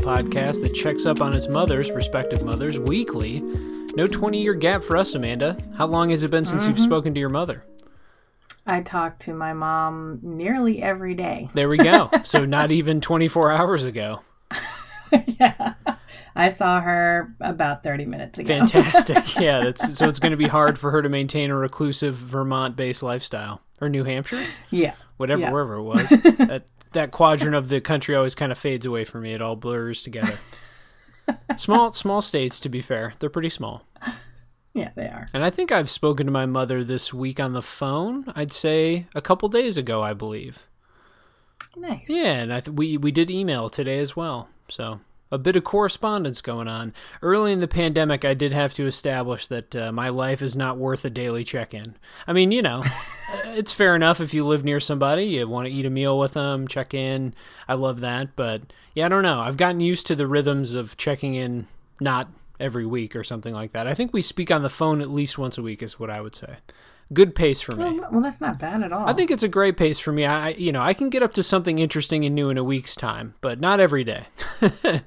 Club podcast that checks up on its mothers, respective mothers, weekly. No 20 year gap for us, Amanda. How long has it been since you've mm-hmm. spoken to your mother? I talk to my mom nearly every day. There we go. so, not even 24 hours ago. yeah. I saw her about 30 minutes ago. Fantastic. yeah, that's so it's going to be hard for her to maintain a reclusive Vermont-based lifestyle or New Hampshire, yeah. whatever Yeah. wherever it was. that that quadrant of the country always kind of fades away for me. It all blurs together. small small states to be fair. They're pretty small. Yeah, they are. And I think I've spoken to my mother this week on the phone. I'd say a couple days ago, I believe. Nice. Yeah, and I th- we we did email today as well. So a bit of correspondence going on. Early in the pandemic, I did have to establish that uh, my life is not worth a daily check-in. I mean, you know, it's fair enough if you live near somebody, you want to eat a meal with them, check in. I love that, but yeah, I don't know. I've gotten used to the rhythms of checking in not every week or something like that. I think we speak on the phone at least once a week is what I would say. Good pace for me. Well, well, that's not bad at all. I think it's a great pace for me. I, you know, I can get up to something interesting and new in a week's time, but not every day.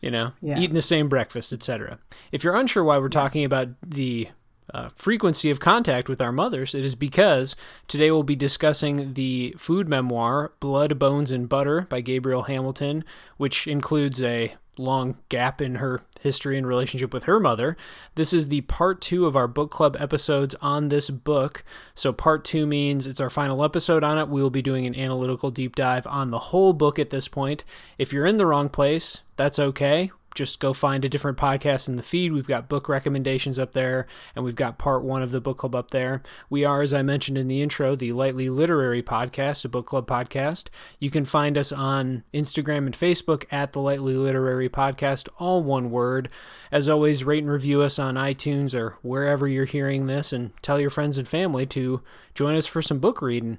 you know, Yeah. eating the same breakfast, etc. If you're unsure why we're talking about the uh, frequency of contact with our mothers, it is because today we'll be discussing the food memoir "Blood, Bones, and Butter" by Gabrielle Hamilton, which includes a long gap in her history and relationship with her mother. This is the part two of our book club episodes on this book. So, part two means it's our final episode on it. We will be doing an analytical deep dive on the whole book at this point. If you're in the wrong place, that's okay. Just go find a different podcast in the feed. We've got book recommendations up there, and we've got part one of the book club up there. We are, as I mentioned in the intro, the Lightly Literary Podcast, a book club podcast. You can find us on Instagram and Facebook at the Lightly Literary Podcast, all one word. As always, rate and review us on iTunes or wherever you're hearing this, and tell your friends and family to join us for some book reading.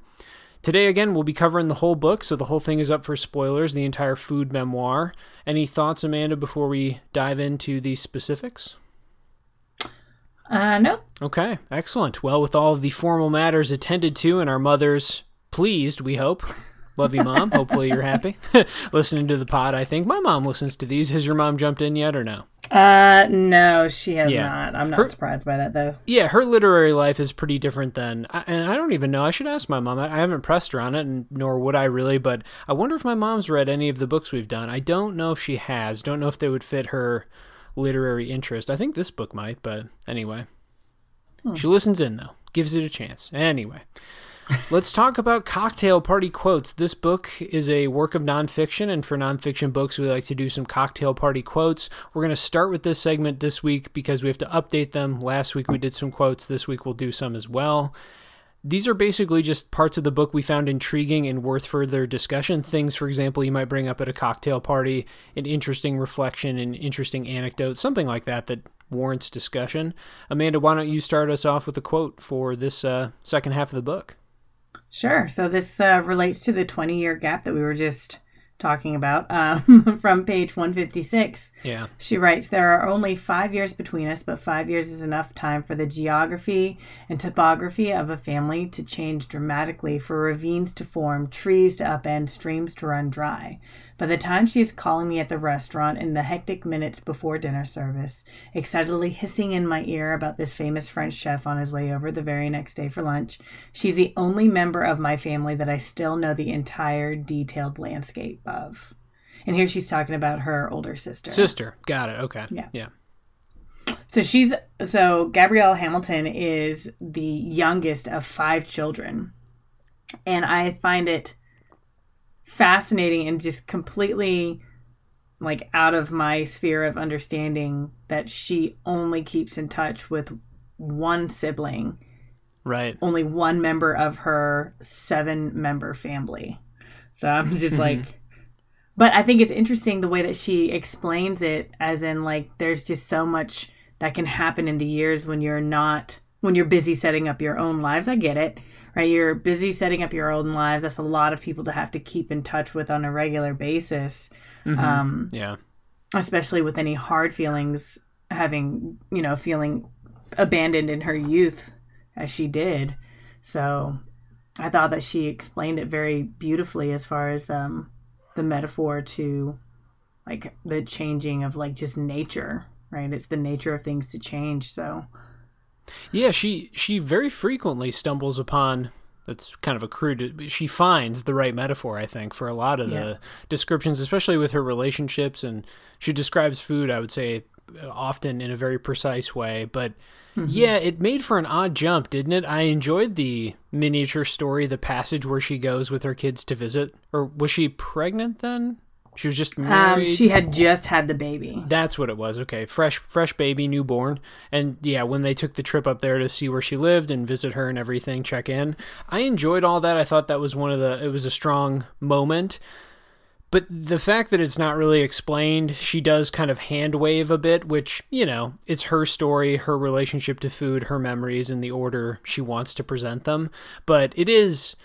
Today, again, we'll be covering the whole book, so the whole thing is up for spoilers, the entire food memoir. Any thoughts, Amanda, before we dive into the specifics? Uh, no. Okay, excellent. Well, with all of the formal matters attended to and our mothers pleased, we hope. Love you, Mom. Hopefully you're happy. Listening to the pod, I think. My mom listens to these. Has your mom jumped in yet or no? Uh, no, she has Yeah. not. I'm not Her- surprised by that, though. Yeah, her literary life is pretty different than, and I don't even know. I should ask my mom. I I haven't pressed her on it, and nor would I really. But I wonder if my mom's read any of the books we've done. I don't know if she has. Don't know if they would fit her literary interest. I think this book might, but anyway, she listens in though. Gives it a chance. Anyway. Let's talk about cocktail party quotes. This book is a work of nonfiction, and for nonfiction books, we like to do some cocktail party quotes. We're going to start with this segment this week because we have to update them. Last week we did some quotes, this week we'll do some as well. These are basically just parts of the book we found intriguing and worth further discussion. Things, for example, you might bring up at a cocktail party, an interesting reflection, an interesting anecdote, something like that that warrants discussion. Amanda, why don't you start us off with a quote for this uh, second half of the book? Sure. So this uh, relates to the 20 year gap that we were just talking about um, from page 156. Yeah. She writes, There are only five years between us, but five years is enough time for the geography and topography of a family to change dramatically, for ravines to form, trees to upend, streams to run dry. By the time she is calling me at the restaurant in the hectic minutes before dinner service, excitedly hissing in my ear about this famous French chef on his way over the very next day for lunch, she's the only member of my family that I still know the entire detailed landscape of. And here she's talking about her older sister. Sister. Got it. Okay. Yeah. Yeah. So she's so Gabrielle Hamilton is the youngest of five children. And I find it fascinating and just completely like out of my sphere of understanding that she only keeps in touch with one sibling, Right. only one member of her seven member family. So I'm just mm-hmm. like but I think it's interesting the way that she explains it as in like there's just so much that can happen in the years when you're not when you're busy setting up your own lives. I get it. Right? You're busy setting up your own lives. That's a lot of people to have to keep in touch with on a regular basis. Um Yeah. especially with any hard feelings having, you know, feeling abandoned in her youth as she did. So I thought that she explained it very beautifully as far as um, the metaphor to like the changing of like just nature, right? It's the nature of things to change. So Yeah, she she very frequently stumbles upon that's kind of a crude she finds the right metaphor i think for a lot of Yeah. the descriptions especially with her relationships and she describes food i would say often in a very precise way but mm-hmm. yeah it made for an odd jump didn't it? I enjoyed the miniature story the passage where she goes with her kids to visit or was she pregnant then she was just um, married she had just had the baby. that's what it was. Okay, fresh, fresh baby, newborn, and yeah, when they took the trip up there to see where she lived and visit her and everything, check in. I enjoyed all that. I thought that was one of the. It was a strong moment, but the fact that it's not really explained, she does kind of hand wave a bit, which you know, it's her story, her relationship to food, her memories, and the order she wants to present them. But it is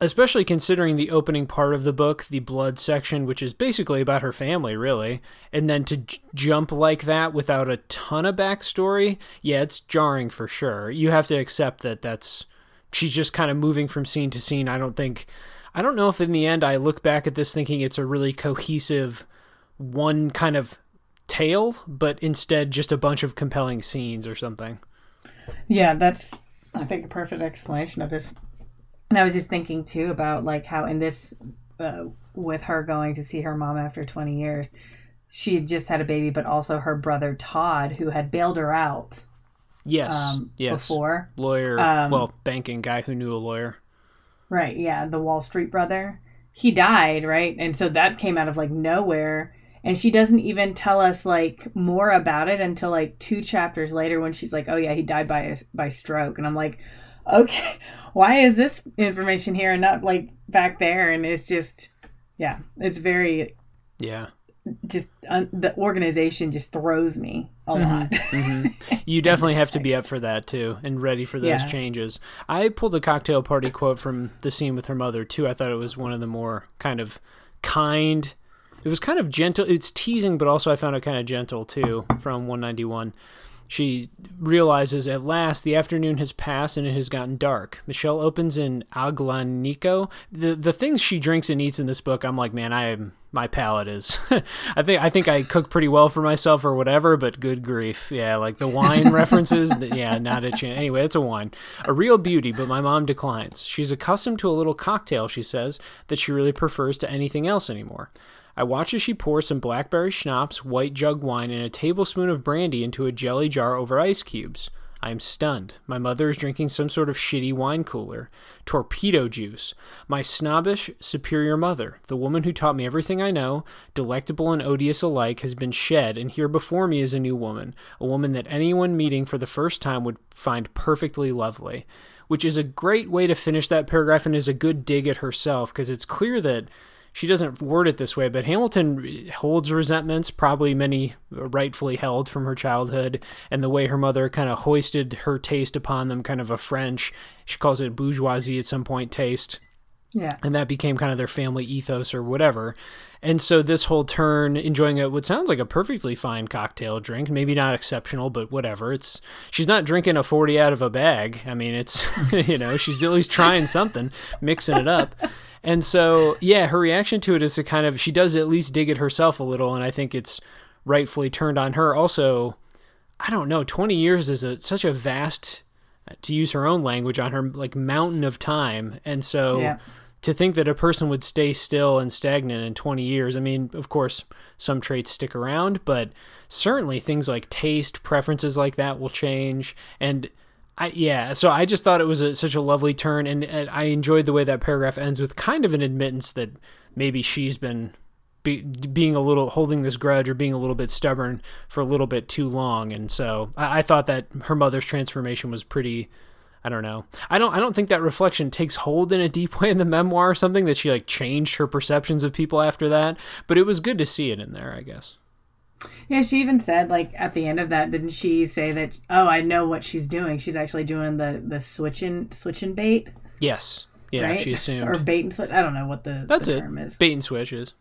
especially considering the opening part of the book, the blood section, which is basically about her family, really, and then to j- jump like that without a ton of backstory, yeah, it's jarring for sure. You have to accept that that's she's just kind of moving from scene to scene. I don't think, I don't know if in the end I look back at this thinking it's a really cohesive one kind of tale, but instead just a bunch of compelling scenes or something. Yeah, that's I think a perfect explanation of this. And I was just thinking too about like how in this, uh, with her going to see her mom after 20 years, she had just had a baby, but also her brother Todd, who had bailed her out Yes, um, yes. before. Lawyer, Um, well, banking guy who knew a lawyer. Right, yeah, the Wall Street brother. He died, right? And so that came out of like nowhere. And she doesn't even tell us like more about it until like two chapters later when she's like, "Oh yeah, he died by by stroke." And I'm like, "Okay, why is this information here and not like back there?" And it's just yeah, it's very Yeah. just un- the organization just throws me a mm-hmm. lot. Mm-hmm. You definitely have to be up for that too and ready for those Yeah. changes. I pulled a cocktail party quote from the scene with her mother too. I thought it was one of the more kind of kind. It was kind of gentle. It's teasing, but also I found it kind of gentle too from 191. She realizes at last the afternoon has passed and it has gotten dark. Michelle opens an Aglianico. The the things she drinks and eats in this book, I'm like, man, I am my palate is. I think I think I cook pretty well for myself or whatever, but good grief, yeah, like the wine references, yeah, not a chance. Anyway, it's a wine, a real beauty, but my mom declines. She's accustomed to a little cocktail, she says, that she really prefers to anything else anymore. I watch as she pours some blackberry schnapps, white jug wine, and a tablespoon of brandy into a jelly jar over ice cubes. I am stunned. My mother is drinking some sort of shitty wine cooler. Torpedo juice. My snobbish, superior mother, the woman who taught me everything I know, delectable and odious alike, has been shed, and here before me is a new woman, a woman that anyone meeting for the first time would find perfectly lovely. Which is a great way to finish that paragraph and is a good dig at herself, because it's clear that she doesn't word it this way, but Hamilton holds resentments, probably many rightfully held from her childhood, and the way her mother kind of hoisted her taste upon them, kind of a French, she calls it bourgeoisie at some point, taste yeah. and that became kind of their family ethos or whatever. And so this whole turn, enjoying a what sounds like a perfectly fine cocktail drink, maybe not exceptional, but whatever. It's she's not drinking a forty out of a bag. I mean, it's you know she's at least trying something, mixing it up. And so yeah, her reaction to it is to kind of she does at least dig it herself a little, and I think it's rightfully turned on her. Also, I don't know, twenty years is a, such a vast, uh, to use her own language, on her like mountain of time, and so Yeah. to think that a person would stay still and stagnant in 20 years i mean of course some traits stick around but certainly things like taste preferences like that will change and I, yeah, so I just thought it was a, such a lovely turn, and, and I enjoyed the way that paragraph ends with kind of an admittance that maybe she's been be, being a little holding this grudge or being a little bit stubborn for a little bit too long, and so I, I thought that her mother's transformation was pretty I don't know. I don't I don't think that reflection takes hold in a deep way in the memoir or something that she like changed her perceptions of people after that, but it was good to see it in there, I guess. Yeah, she even said like at the end of that, didn't she say that? Oh, I know what she's doing. She's actually doing the the switching switching bait, Yes. Yeah, right? she assumed. or bait and switch. I don't know what the, That's the it. term is. Bait and switch is.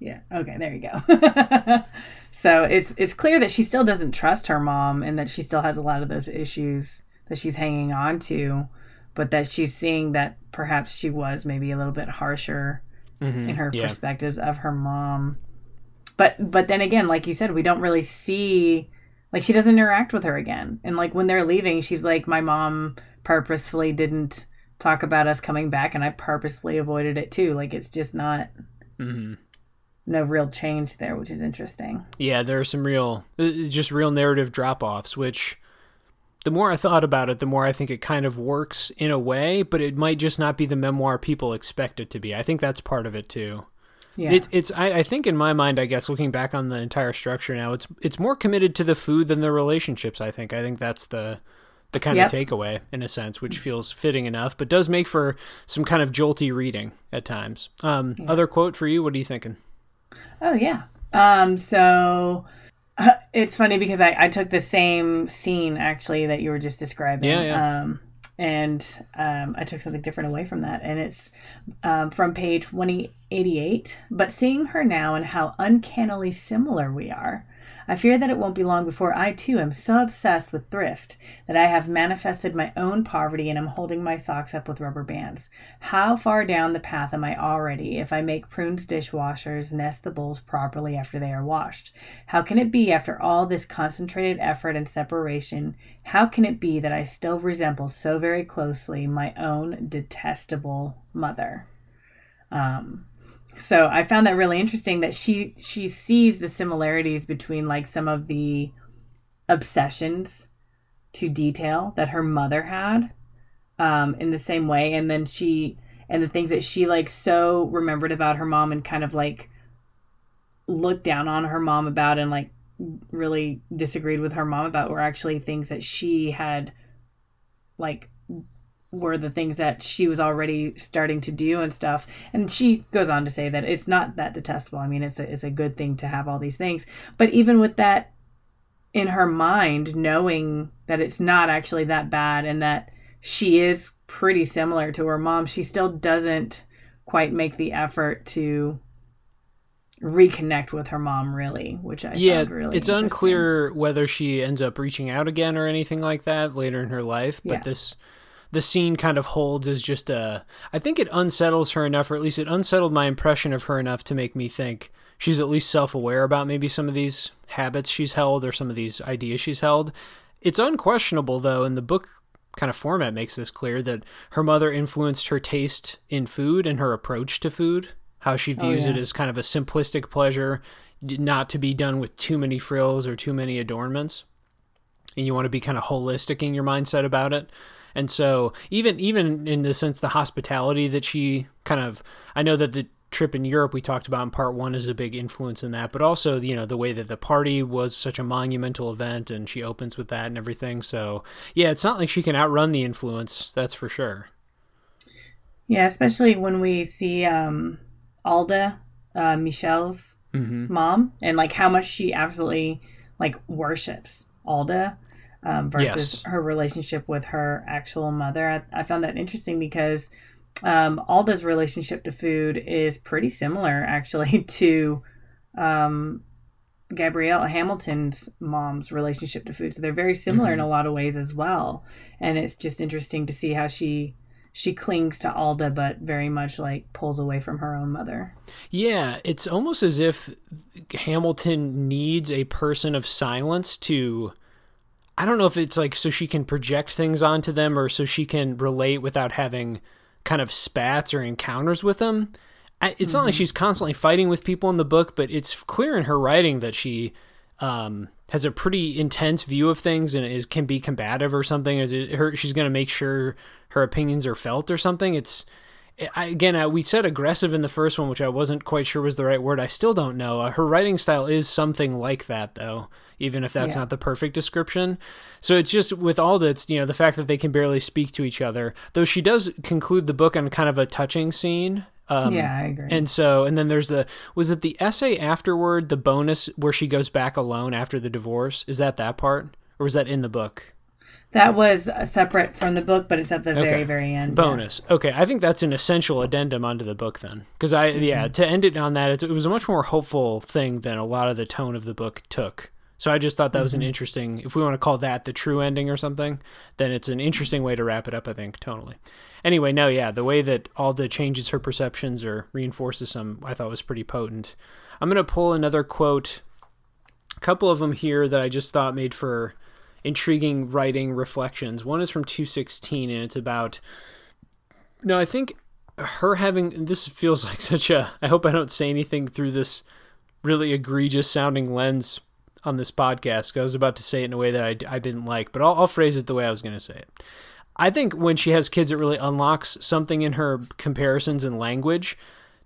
Yeah. Okay. There you go. so it's it's clear that she still doesn't trust her mom, and that she still has a lot of those issues that she's hanging on to, but that she's seeing that perhaps she was maybe a little bit harsher Mhm, in her yeah. perspectives of her mom. But but then again, like you said, we don't really see like she doesn't interact with her again. And like when they're leaving, she's like, my mom purposefully didn't talk about us coming back, and I purposely avoided it too. Like it's just not. Mm-hmm. No real change there, which is interesting. Yeah, there are some real, uh, just real narrative drop offs, which the more I thought about it, the more I think it kind of works in a way, but it might just not be the memoir people expect it to be. I think that's part of it too. Yeah. It, it's I, I think in my mind, I guess looking back on the entire structure now, it's it's more committed to the food than the relationships. I think I think that's the the kind Yep. of takeaway in a sense, which feels fitting enough, but does make for some kind of jolty reading at times. Um, Other quote for you? What are you thinking? Oh yeah. Um. So it's funny because I I took the same scene actually that you were just describing. Yeah, yeah. Um. And um, I took something different away from that, and it's um, from page 188. But seeing her now and how uncannily similar we are, I fear that it won't be long before I too am so obsessed with thrift that I have manifested my own poverty and am holding my socks up with rubber bands. How far down the path am I already if I make Prune's dishwashers nest the bowls properly after they are washed? How can it be after all this concentrated effort and separation? How can it be that I still resemble so very closely my own detestable mother? Um, so I found that really interesting that she she sees the similarities between like some of the obsessions to detail that her mother had um, in the same way, and then she and the things that she like so remembered about her mom and kind of like looked down on her mom about and like really disagreed with her mom about were actually things that she had like were the things that she was already starting to do and stuff. And she goes on to say that it's not that detestable. I mean, it's a, it's a good thing to have all these things. But even with that in her mind, knowing that it's not actually that bad and that she is pretty similar to her mom, she still doesn't quite make the effort to reconnect with her mom really which i yeah, really it's unclear whether she ends up reaching out again or anything like that later in her life. But Yeah. this the scene kind of holds as just a. I think it unsettles her enough, or at least it unsettled my impression of her enough to make me think she's at least self aware about maybe some of these habits she's held or some of these ideas she's held. It's unquestionable though, and the book kind of format makes this clear that her mother influenced her taste in food and her approach to food. How she oh, views yeah. it as kind of a simplistic pleasure, not to be done with too many frills or too many adornments and you want to be kind of holistic in your mindset about it. And so even even in the sense the hospitality that she kind of I know that the trip in Europe we talked about in part 1 is a big influence in that, but also you know the way that the party was such a monumental event and she opens with that and everything. So yeah, it's not like she can outrun the influence, that's for sure. Yeah, especially when we see um, Alda, uh, Michelle's Mhm. mom, and like how much she absolutely like worships Alda um, versus Yes. her relationship with her actual mother. I, I found that interesting because um, Alda's relationship to food is pretty similar actually to um, Gabrielle Hamilton's mom's relationship to food. So they're very similar in a lot of ways as well. And it's just interesting to see how she she clings to Alda but very much like pulls away from her own mother. Yeah, it's almost as if Hamilton needs a person of silence to. I don't know if it's like so she can project things onto them or so she can relate without having kind of spats or encounters with them. I- It's not like she's constantly fighting with people in the book, but it's clear in her writing that she um, has a pretty intense view of things and is can be combative or something. Is it her? She's going to make sure her opinions are felt or something. It's I, again, uh, we said aggressive in the first one, which I wasn't quite sure was the right word. I still don't know. Uh, her writing style is something like that, though, even if that's Yeah. not the perfect description. So it's just with all that's, you know, the fact that they can barely speak to each other, though she does conclude the book on kind of a touching scene. Um, yeah, I agree. And so, and then there's the, was it the essay afterward, the bonus where she goes back alone after the divorce? Is that that part? Or was that in the book? that was uh, separate from the book, but it's at the Okay. very, very end. bonus. Okay, I think that's an essential addendum onto the book then, because I Mm-hmm. yeah to end it on that it, it was a much more hopeful thing than a lot of the tone of the book took. So I just thought that was Mm-hmm. an interesting. If we want to call that the true ending or something, then it's an interesting way to wrap it up. I think totally. Anyway, no, yeah, the way that Alda changes her perceptions or reinforces some, I thought was pretty potent. I'm going to pull another quote, a couple of them here that I just thought made for intriguing writing reflections. One is from 216, and it's about. No, I think her having. This feels like such a. I hope I don't say anything through this really egregious sounding lens on this podcast. I was about to say it in a way that I, I didn't like, but I'll, I'll phrase it the way I was going to say it. I think when she has kids, it really unlocks something in her comparisons and language.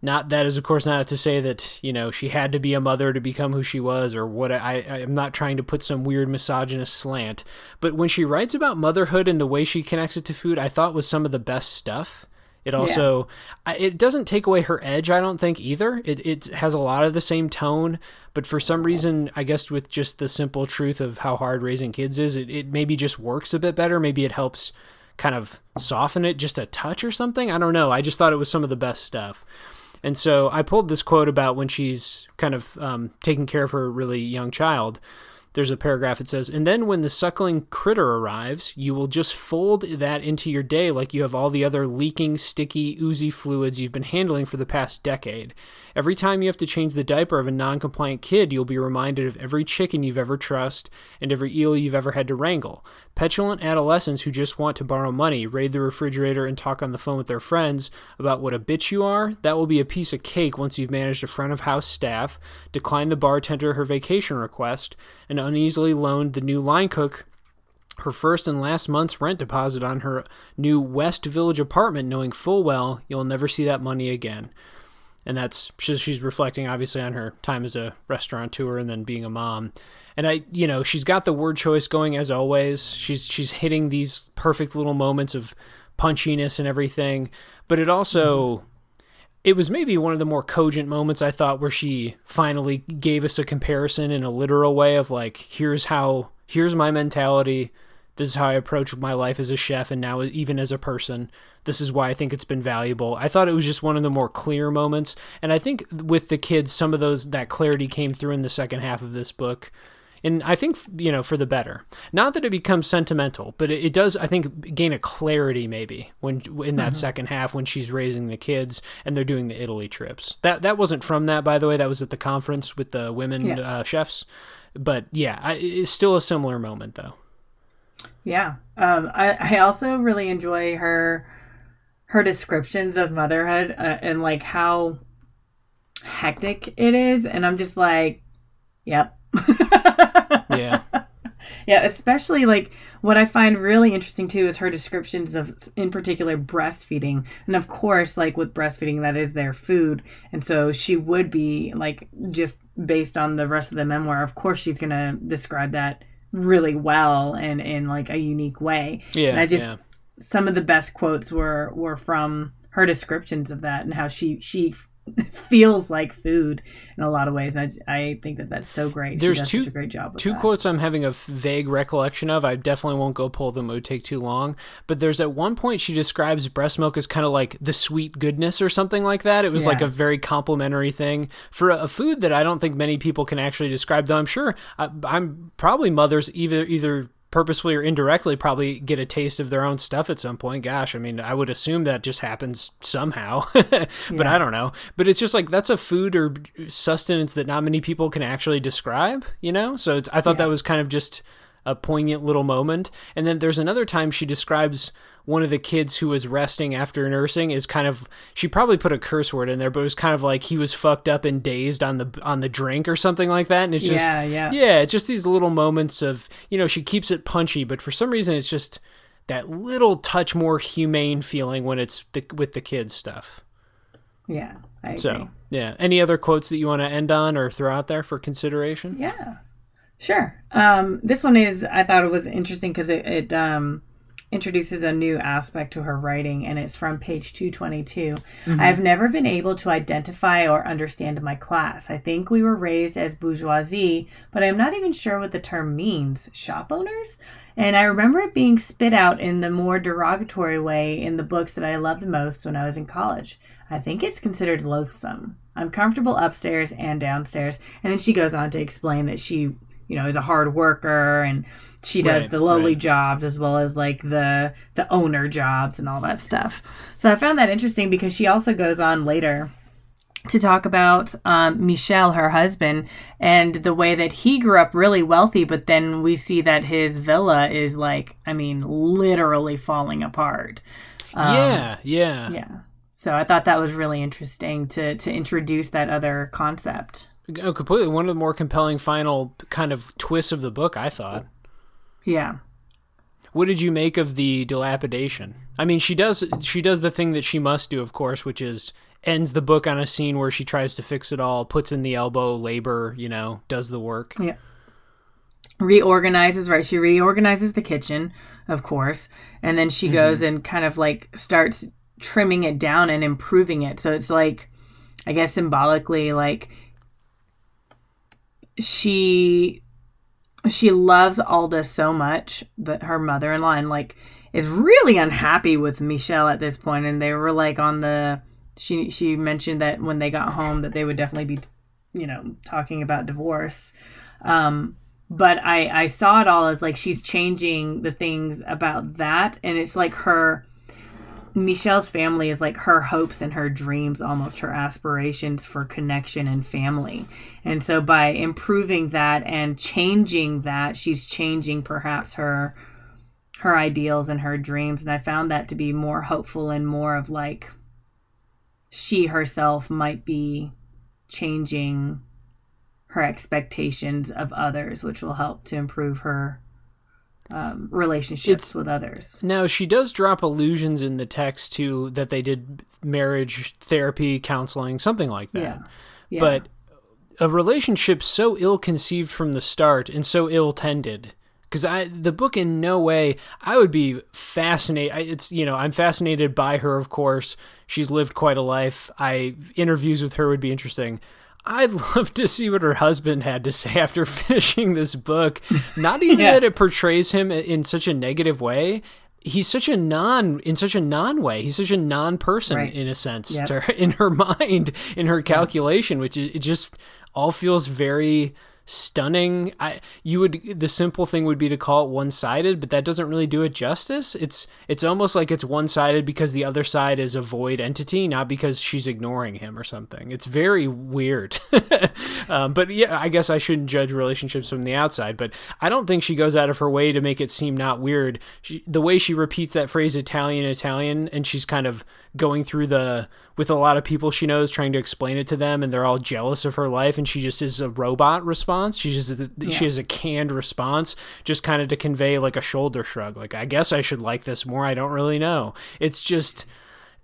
Not that is, of course, not to say that you know she had to be a mother to become who she was, or what. I I'm not trying to put some weird misogynist slant, but when she writes about motherhood and the way she connects it to food, I thought was some of the best stuff. It also yeah. it doesn't take away her edge, I don't think either. It it has a lot of the same tone, but for some reason, I guess with just the simple truth of how hard raising kids is, it, it maybe just works a bit better. Maybe it helps kind of soften it just a touch or something. I don't know. I just thought it was some of the best stuff. And so I pulled this quote about when she's kind of um, taking care of her really young child there's a paragraph that says, And then when the suckling critter arrives, you will just fold that into your day like you have all the other leaking, sticky, oozy fluids you've been handling for the past decade. Every time you have to change the diaper of a non compliant kid, you'll be reminded of every chicken you've ever trussed and every eel you've ever had to wrangle. Petulant adolescents who just want to borrow money, raid the refrigerator, and talk on the phone with their friends about what a bitch you are, that will be a piece of cake once you've managed a front of house staff, declined the bartender her vacation request, and uneasily loaned the new line cook her first and last month's rent deposit on her new West Village apartment, knowing full well you'll never see that money again. And that's she's reflecting obviously on her time as a restaurateur and then being a mom. And I, you know, she's got the word choice going as always. She's she's hitting these perfect little moments of punchiness and everything, but it also mm-hmm it was maybe one of the more cogent moments I thought where she finally gave us a comparison in a literal way of like, here's how, here's my mentality. This is how I approach my life as a chef and now even as a person. This is why I think it's been valuable. I thought it was just one of the more clear moments. And I think with the kids, some of those, that clarity came through in the second half of this book and I think you know for the better. Not that it becomes sentimental, but it, it does. I think gain a clarity maybe when in that mm-hmm. second half when she's raising the kids and they're doing the Italy trips. That that wasn't from that, by the way. That was at the conference with the women yeah. uh, chefs. But yeah, I, it's still a similar moment though. Yeah, um, I I also really enjoy her her descriptions of motherhood uh, and like how hectic it is, and I'm just like, yep yeah. Yeah, especially like what I find really interesting too is her descriptions of, in particular, breastfeeding. And of course, like with breastfeeding, that is their food. And so she would be like, just based on the rest of the memoir, of course, she's going to describe that really well and in like a unique way. Yeah. And I just, yeah. some of the best quotes were, were from her descriptions of that and how she, she feels like food in a lot of ways. And I, I think that that's so great. There's two, a great job. two that. quotes I'm having a vague recollection of. I definitely won't go pull them; it would take too long. But there's at one point she describes breast milk as kind of like the sweet goodness or something like that. It was yeah. like a very complimentary thing for a, a, food that I don't think many people can actually describe. Though I'm sure I, I'm probably mothers either either purposefully or indirectly probably get a taste of their own stuff at some point. Gosh, I mean, I would assume that just happens somehow, but yeah. I don't know. But it's just like that's a food or sustenance that not many people can actually describe, you know? So I thought yeah. that was kind of just a poignant little moment. And then there's another time she describes one of the kids who was resting after nursing is kind of she probably put a curse word in there, but it was kind of like he was fucked up and dazed on the on the drink or something like that. And it's just yeah, yeah, yeah, it's just these little moments of you know she keeps it punchy, but for some reason it's just that little touch more humane feeling when it's the, with the kids stuff. Yeah, I so yeah. Any other quotes that you want to end on or throw out there for consideration? Yeah, sure. Um, this one is I thought it was interesting because it, it um introduces a new aspect to her writing, and it's from page 222. Mm-hmm. I've never been able to identify or understand my class. I think we were raised as bourgeoisie, but I'm not even sure what the term means. Shop owners? And I remember it being spit out in the more derogatory way in the books that I loved most when I was in college. I think it's considered loathsome. I'm comfortable upstairs and downstairs. And then she goes on to explain that she you know is a hard worker and she does right, the lowly right. jobs as well as like the the owner jobs and all that stuff so i found that interesting because she also goes on later to talk about um, Michel, her husband, and the way that he grew up really wealthy, but then we see that his villa is like, I mean, literally falling apart. Um, yeah, yeah, yeah. So I thought that was really interesting to to introduce that other concept. Oh, completely. One of the more compelling final kind of twists of the book, I thought. Yeah. What did you make of the dilapidation? I mean, she does she does the thing that she must do, of course, which is ends the book on a scene where she tries to fix it all, puts in the elbow labor, you know, does the work. Yeah. Reorganizes, right? She reorganizes the kitchen, of course, and then she mm-hmm. goes and kind of like starts trimming it down and improving it. So it's like I guess symbolically like she she loves Alda so much that her mother-in-law and like is really unhappy with Michelle at this point and they were like on the she she mentioned that when they got home that they would definitely be you know talking about divorce. Um but i i saw it all as like she's changing the things about that and it's like her Michel's family is like her hopes and her dreams, almost her aspirations for connection and family. And so by improving that and changing that, she's changing perhaps her her ideals and her dreams. And I found that to be more hopeful and more of like she herself might be changing her expectations of others, which will help to improve her um, relationships it's, with others. Now, she does drop allusions in the text to that they did marriage therapy, counseling, something like that. Yeah. Yeah. But a relationship so ill conceived from the start and so ill tended because I the book in no way I would be fascinated. It's you know I'm fascinated by her, of course. She's lived quite a life. I interviews with her would be interesting. I'd love to see what her husband had to say after finishing this book. Not even yeah. that it portrays him in such a negative way. He's such a non in such a non way. He's such a non person right. in a sense yep. her, in her mind, in her calculation, which it just all feels very stunning. I you would the simple thing would be to call it one-sided, but that doesn't really do it justice. It's it's almost like it's one-sided because the other side is a void entity, not because she's ignoring him or something. It's very weird. um, but yeah, I guess I shouldn't judge relationships from the outside, but I don't think she goes out of her way to make it seem not weird. She, the way she repeats that phrase Italian Italian and she's kind of going through the with a lot of people she knows trying to explain it to them and they're all jealous of her life and she just is a robot response. She just yeah. she has a canned response just kind of to convey like a shoulder shrug. Like i guess i should like this more. I don't really know. It's just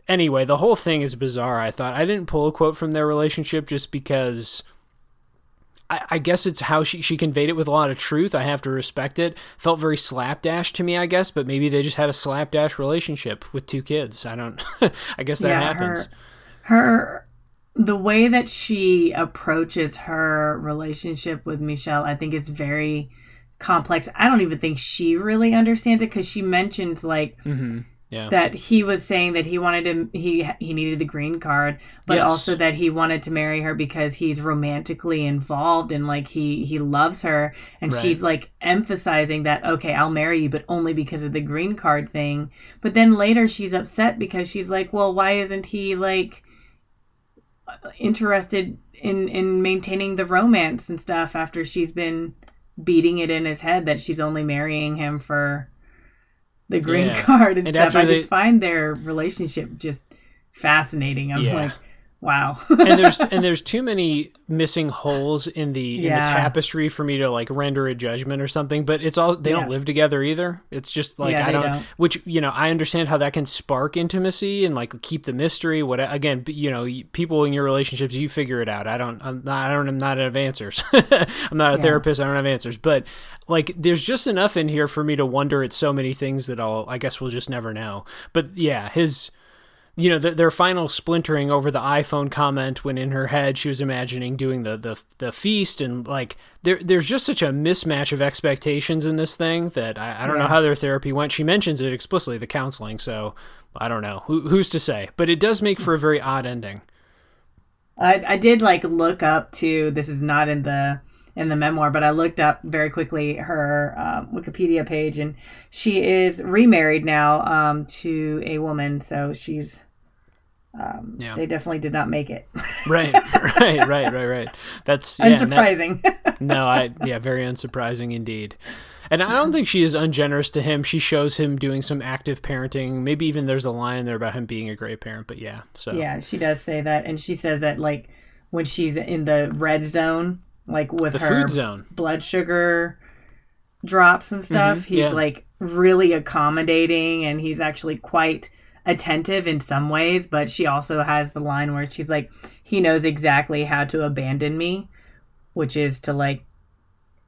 anyway the whole thing is bizarre i thought. I didn't pull a quote from their relationship just because I, I, guess it's how she, she conveyed it with a lot of truth. I have to respect it. Felt very slapdash to me, I guess, but maybe they just had a slapdash relationship with two kids. I don't. I guess that yeah, happens. Her, her, the way that she approaches her relationship with Michelle, I think, is very complex. I don't even think she really understands it because she mentions like. Mm-hmm yeah. that he was saying that he wanted to he he needed the green card but yes. also that he wanted to marry her because he's romantically involved and like he he loves her and right. she's like emphasizing that okay I'll marry you but only because of the green card thing but then later she's upset because she's like well why isn't he like interested in in maintaining the romance and stuff after she's been beating it in his head that she's only marrying him for the green yeah. card and, and stuff. I they, just find their relationship just fascinating. I'm yeah. like, wow. and there's and there's too many missing holes in the yeah. in the tapestry for me to like render a judgment or something. But it's all they don't live together either. It's just like I don't, don't, Which you know I understand how that can spark intimacy and like keep the mystery. What again? You know, people in your relationships, you figure it out. I don't. I'm not. I don't. I'm not have answers. I'm not a therapist. I don't have answers. But like there's just enough in here for me to wonder at so many things that I'll I guess we'll just never know. But yeah, his you know, the, their final splintering over the iPhone comment when in her head she was imagining doing the the, the feast and like there there's just such a mismatch of expectations in this thing that I, I don't yeah. know how their therapy went. She mentions it explicitly, the counseling, so I don't know. Who, who's to say? But it does make for a very odd ending. I I did like look up to this is not in the in the memoir, but I looked up very quickly her um, Wikipedia page, and she is remarried now um, to a woman. So she's um, Yeah. they definitely did not make it. right, right, right, right, right. That's yeah, that- Unsurprising. no, I yeah, very unsurprising indeed. And I don't think she is ungenerous to him. She shows him doing some active parenting. Maybe even there's a line there about him being a great parent. But yeah, so yeah, she does say that, and she says that like when she's in the red zone, like with the her food zone. blood sugar drops and stuff, he's yeah. like really accommodating, and he's actually quite attentive in some ways. But she also has the line where she's like, he knows exactly how to abandon me, which is to like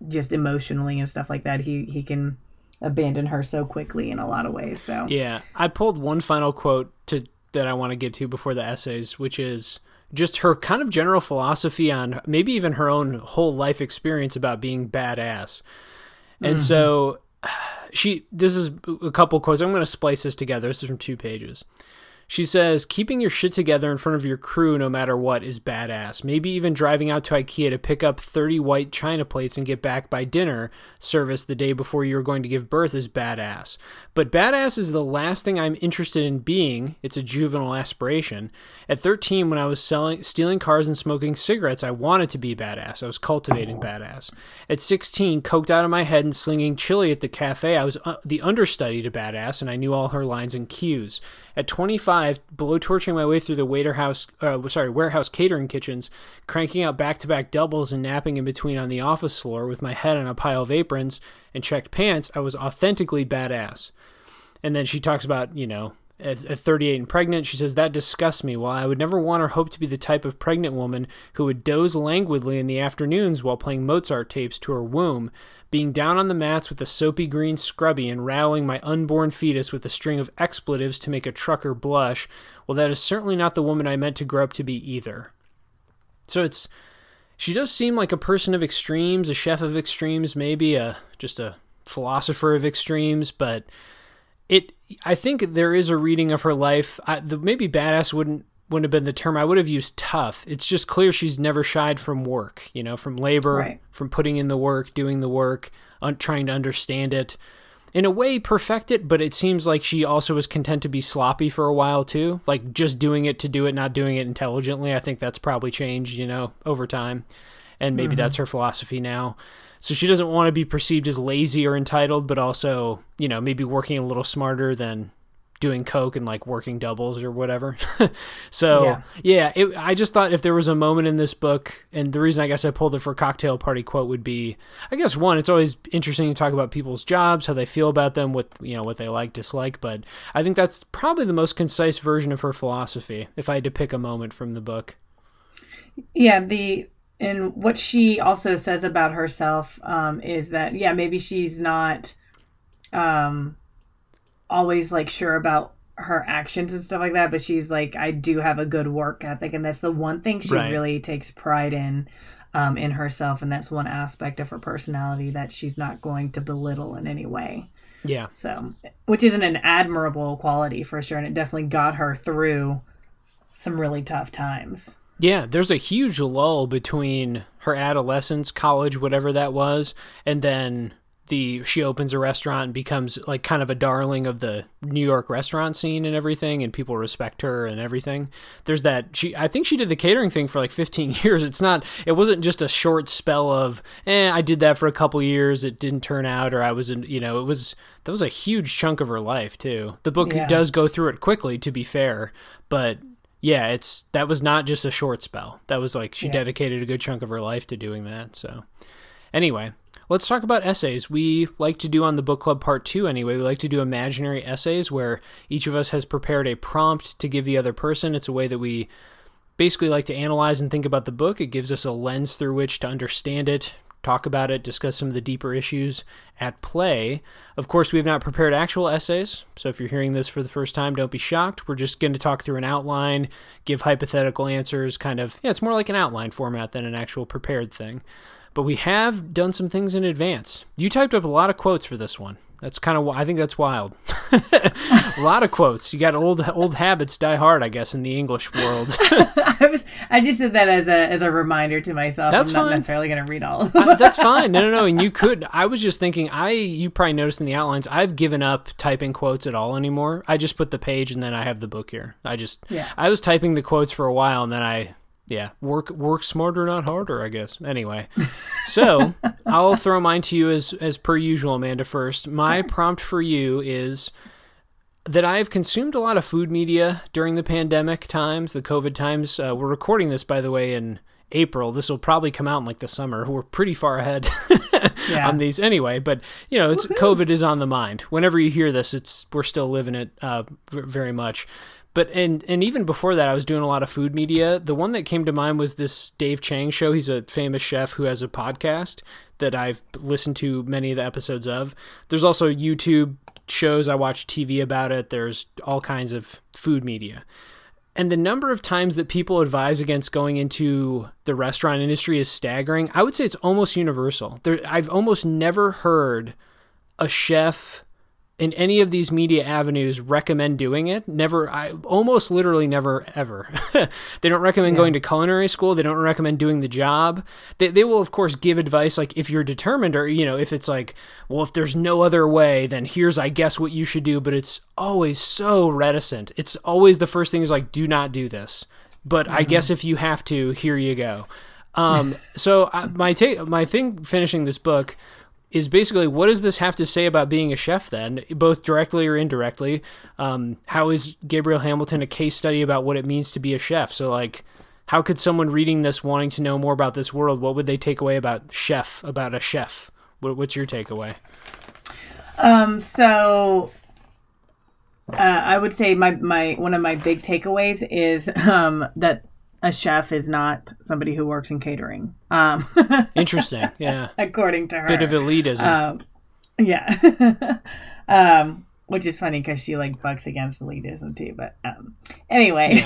just emotionally and stuff like that. He he can abandon her so quickly in a lot of ways. So Yeah, I pulled one final quote to that I want to get to before the essays, which is just her kind of general philosophy on maybe even her own whole life experience about being badass. And mm-hmm. so she this is a couple quotes. I'm going to splice this together. This is from two pages. She says, keeping your shit together in front of your crew no matter what is badass. Maybe even driving out to IKEA to pick up 30 white china plates and get back by dinner service the day before you're going to give birth is badass. But badass is the last thing I'm interested in being. It's a juvenile aspiration. At 13, when I was selling, stealing cars and smoking cigarettes, I wanted to be badass. I was cultivating badass. At 16, coked out of my head and slinging chili at the cafe, I was uh, the understudy to badass, and I knew all her lines and cues. At 25, below torching my way through the waiter house, uh, sorry, warehouse catering kitchens, cranking out back-to-back doubles and napping in between on the office floor with my head on a pile of aprons and checked pants, I was authentically badass. And then she talks about, you know, at, at 38 and pregnant, she says, That disgusts me. While I would never want or hope to be the type of pregnant woman who would doze languidly in the afternoons while playing Mozart tapes to her womb, being down on the mats with a soapy green scrubby and rattling my unborn fetus with a string of expletives to make a trucker blush, well, that is certainly not the woman I meant to grow up to be either. So it's. She does seem like a person of extremes, a chef of extremes, maybe a just a philosopher of extremes, but it I think there is a reading of her life. I, the, maybe badass wouldn't wouldn't have been the term I would have used. Tough. It's just clear she's never shied from work. You know, from labor, Right. from putting in the work, doing the work, un- trying to understand it. In a way, perfect it, but it seems like she also was content to be sloppy for a while too, like just doing it to do it, not doing it intelligently. I think that's probably changed, you know, over time, and maybe mm-hmm. that's her philosophy now. So she doesn't want to be perceived as lazy or entitled, but also, you know, maybe working a little smarter than doing coke and like working doubles or whatever. so Yeah. yeah, it, I just thought if there was a moment in this book, and the reason I guess I pulled it for cocktail party quote would be, I guess one, it's always interesting to talk about people's jobs, how they feel about them, what you know, what they like, dislike. But I think that's probably the most concise version of her philosophy. If I had to pick a moment from the book, Yeah, the and what she also says about herself um, is that yeah, maybe she's not um, always like sure about her actions and stuff like that, but she's like, I do have a good work ethic, and that's the one thing she Right. really takes pride in um, in herself, and that's one aspect of her personality that she's not going to belittle in any way. yeah, So, which isn't an admirable quality for sure, and it definitely got her through some really tough times. Yeah, there's a huge lull between her adolescence, college, whatever that was, and then the she opens a restaurant and becomes like kind of a darling of the New York restaurant scene and everything and people respect her and everything. There's that she I think she did the catering thing for like 15 years. It's not it wasn't just a short spell of eh I did that for a couple years it didn't turn out or I was in, you know, it was that was a huge chunk of her life too. The book Yeah. does go through it quickly to be fair, but yeah, it's that was not just a short spell. That was like she Yeah. dedicated a good chunk of her life to doing that. So, anyway, let's talk about essays. We like to do on the book club part two anyway. We like to do imaginary essays where each of us has prepared a prompt to give the other person. It's a way that we basically like to analyze and think about the book. It gives us a lens through which to understand it, talk about it, discuss some of the deeper issues at play. Of course, we have not prepared actual essays, so if you're hearing this for the first time, don't be shocked. We're just going to talk through an outline, give hypothetical answers, kind of, yeah, it's more like an outline format than an actual prepared thing. But we have done some things in advance. You typed up a lot of quotes for this one. That's kind of I think that's wild. a lot of quotes. You got old old habits die hard, I guess, in the English world. I, was, I just said that as a as a reminder to myself. That's I'm not fine. necessarily going to read all. Uh, that's fine. No, no, no. And you could. I was just thinking. I you probably noticed in the outlines. I've given up typing quotes at all anymore. I just put the page and then I have the book here. I just. Yeah. I was typing the quotes for a while and then I. Yeah, work work smarter, not harder. I guess. Anyway, so I'll throw mine to you as as per usual, Amanda. First, my prompt for you is that I've consumed a lot of food media during the pandemic times, the COVID times. Uh, we're recording this, by the way, in April. This will probably come out in like the summer. We're pretty far ahead Yeah. on these anyway. But you know, it's COVID is on the mind. Whenever you hear this, it's we're still living it uh, very much. But and and even before that, I was doing a lot of food media. The one that came to mind was this Dave Chang show. He's a famous chef who has a podcast that I've listened to many of the episodes of. There's also YouTube shows I watch TV about it. There's all kinds of food media. And the number of times that people advise against going into the restaurant industry is staggering. I would say it's almost universal. There, I've almost never heard a chef in any of these media avenues recommend doing it. Never, I almost literally never ever. they don't recommend going to culinary school. They don't recommend doing the job. They, they will, of course, give advice like if you're determined or, you know, if it's like, well, if there's no other way, then here's, I guess, what you should do. But it's always so reticent. It's always the first thing is like, do not do this. But I guess if you have to, here you go. Um, so I, my take, my thing finishing this book is basically what does this have to say about being a chef then both directly or indirectly? Um, how is Gabrielle Hamilton a case study about what it means to be a chef? So like how could someone reading this wanting to know more about this world what would they take away about chef about a chef? What, what's your takeaway? Um, so uh, I would say my, my one of my big takeaways is um, that a chef is not somebody who works in catering. Um, interesting yeah according to her. bit of elitism um, yeah. um, which is funny because she like bucks against elitism too. But um, anyway,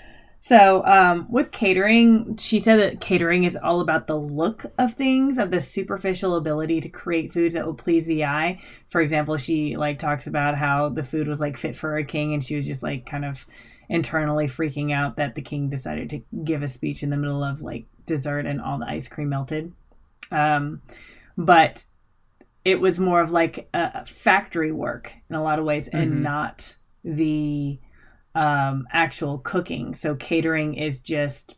so um, with catering, she said that catering is all about the look of things, of the superficial ability to create foods that will please the eye. For example, she like talks about how the food was like fit for a king, and she was just like kind of internally freaking out that the king decided to give a speech in the middle of like dessert and all the ice cream melted. Um, but it was more of like a factory work in a lot of ways and not the um, actual cooking. So catering is just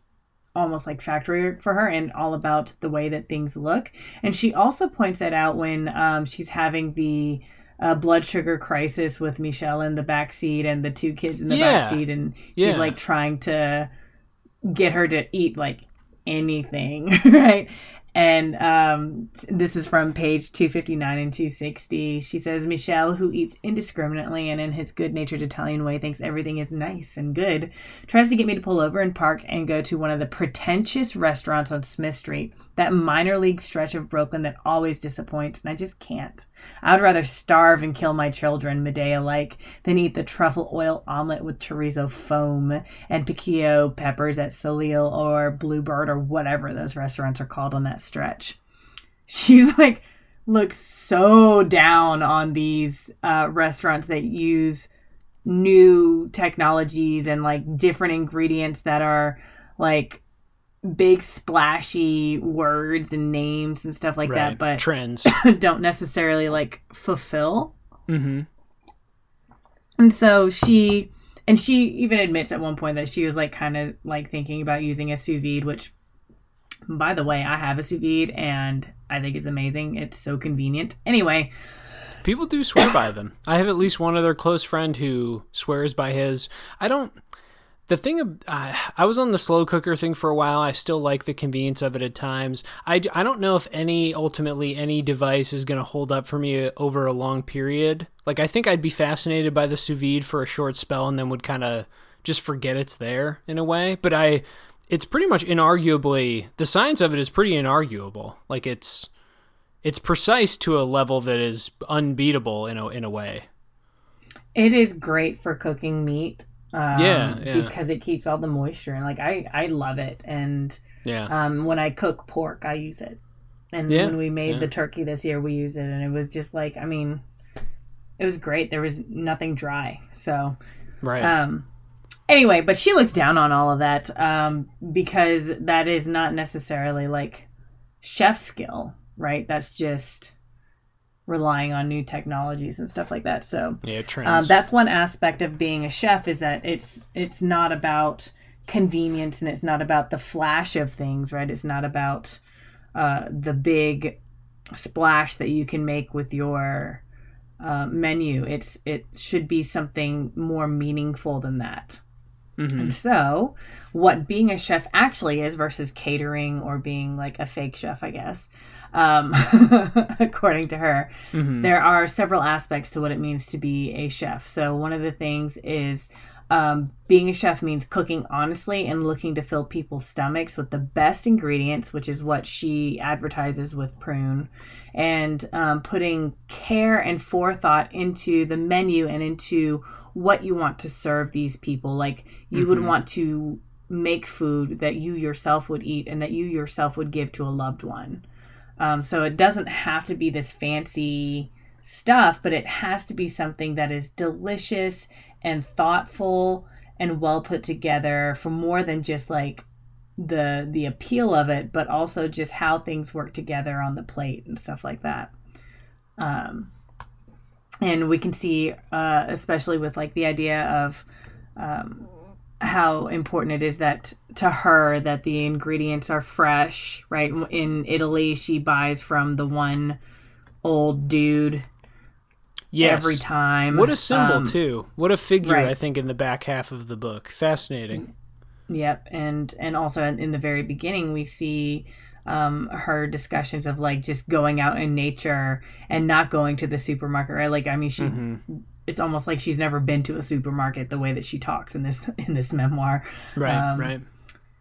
almost like factory work for her and all about the way that things look. And she also points that out when um, she's having the uh, blood sugar crisis with Michele in the back seat and the two kids in the Yeah. back seat, and Yeah. he's like trying to get her to eat like anything, right? And um, this is from page 259 and 260. She says, Michele, who eats indiscriminately and in his good natured Italian way thinks everything is nice and good, tries to get me to pull over and park and go to one of the pretentious restaurants on Smith Street, that minor league stretch of Brooklyn that always disappoints, and I just can't. I would rather starve and kill my children, Medea like, than eat the truffle oil omelet with chorizo foam and piquillo peppers at Soleil or Bluebird or whatever those restaurants are called on that stretch. She's like, looks so down on these uh, restaurants that use new technologies and like different ingredients that are like big splashy words and names and stuff like right that but trends don't necessarily like fulfill mm-hmm and so she and she even admits at one point that she was like kind of like thinking about using a sous vide which by the way i have a sous vide and i think it's amazing it's so convenient anyway People do swear by them. I have at least one other close friend who swears by his. I don't. The thing, ab- uh, I was on the slow cooker thing for a while. I still like the convenience of it at times. I, I don't know if any, ultimately, any device is going to hold up for me over a long period. Like, I think I'd be fascinated by the sous vide for a short spell and then would kind of just forget it's there in a way. But I, it's pretty much inarguably, the science of it is pretty inarguable. Like, it's it's precise to a level that is unbeatable in a in a way. it is great for cooking meat um, Yeah, yeah. because it keeps all the moisture and like i i love it and Yeah. um, when i cook pork i use it and Yeah, when we made yeah. the turkey this year we used it and it was just like i mean it was great. There was nothing dry. So Right. um, anyway, but she looks down on all of that um, because that is not necessarily like chef skill, right? That's just relying on new technologies and stuff like that. So yeah, um, that's one aspect of being a chef is that it's it's not about convenience and it's not about the flash of things, right? It's not about uh, the big splash that you can make with your uh, menu. It's it should be something more meaningful than that. Mhm. And so, what being a chef actually is versus catering or being like a fake chef, I guess, um, according to her, Mhm. there are several aspects to what it means to be a chef. So, one of the things is um, being a chef means cooking honestly and looking to fill people's stomachs with the best ingredients, which is what she advertises with Prune, and um, putting care and forethought into the menu and into what you want to serve these people. Like, you would Mhm. want to make food that you yourself would eat and that you yourself would give to a loved one. Um, so it doesn't have to be this fancy stuff, but it has to be something that is delicious and thoughtful and well put together for more than just like the the appeal of it, but also just how things work together on the plate and stuff like that. Um, and we can see, uh, especially with like the idea of um, how important it is that to her that the ingredients are fresh right in italy she buys from the one old dude yes. every time What a symbol Um, too. What a figure right. I think in the back half of the book. Fascinating. Yep, and and also in, in the very beginning we see um, her discussions of like just going out in nature and not going to the supermarket. Right? Like I mean, she Mhm. It's almost like she's never been to a supermarket the way that she talks in this in this memoir. Right, Um, right.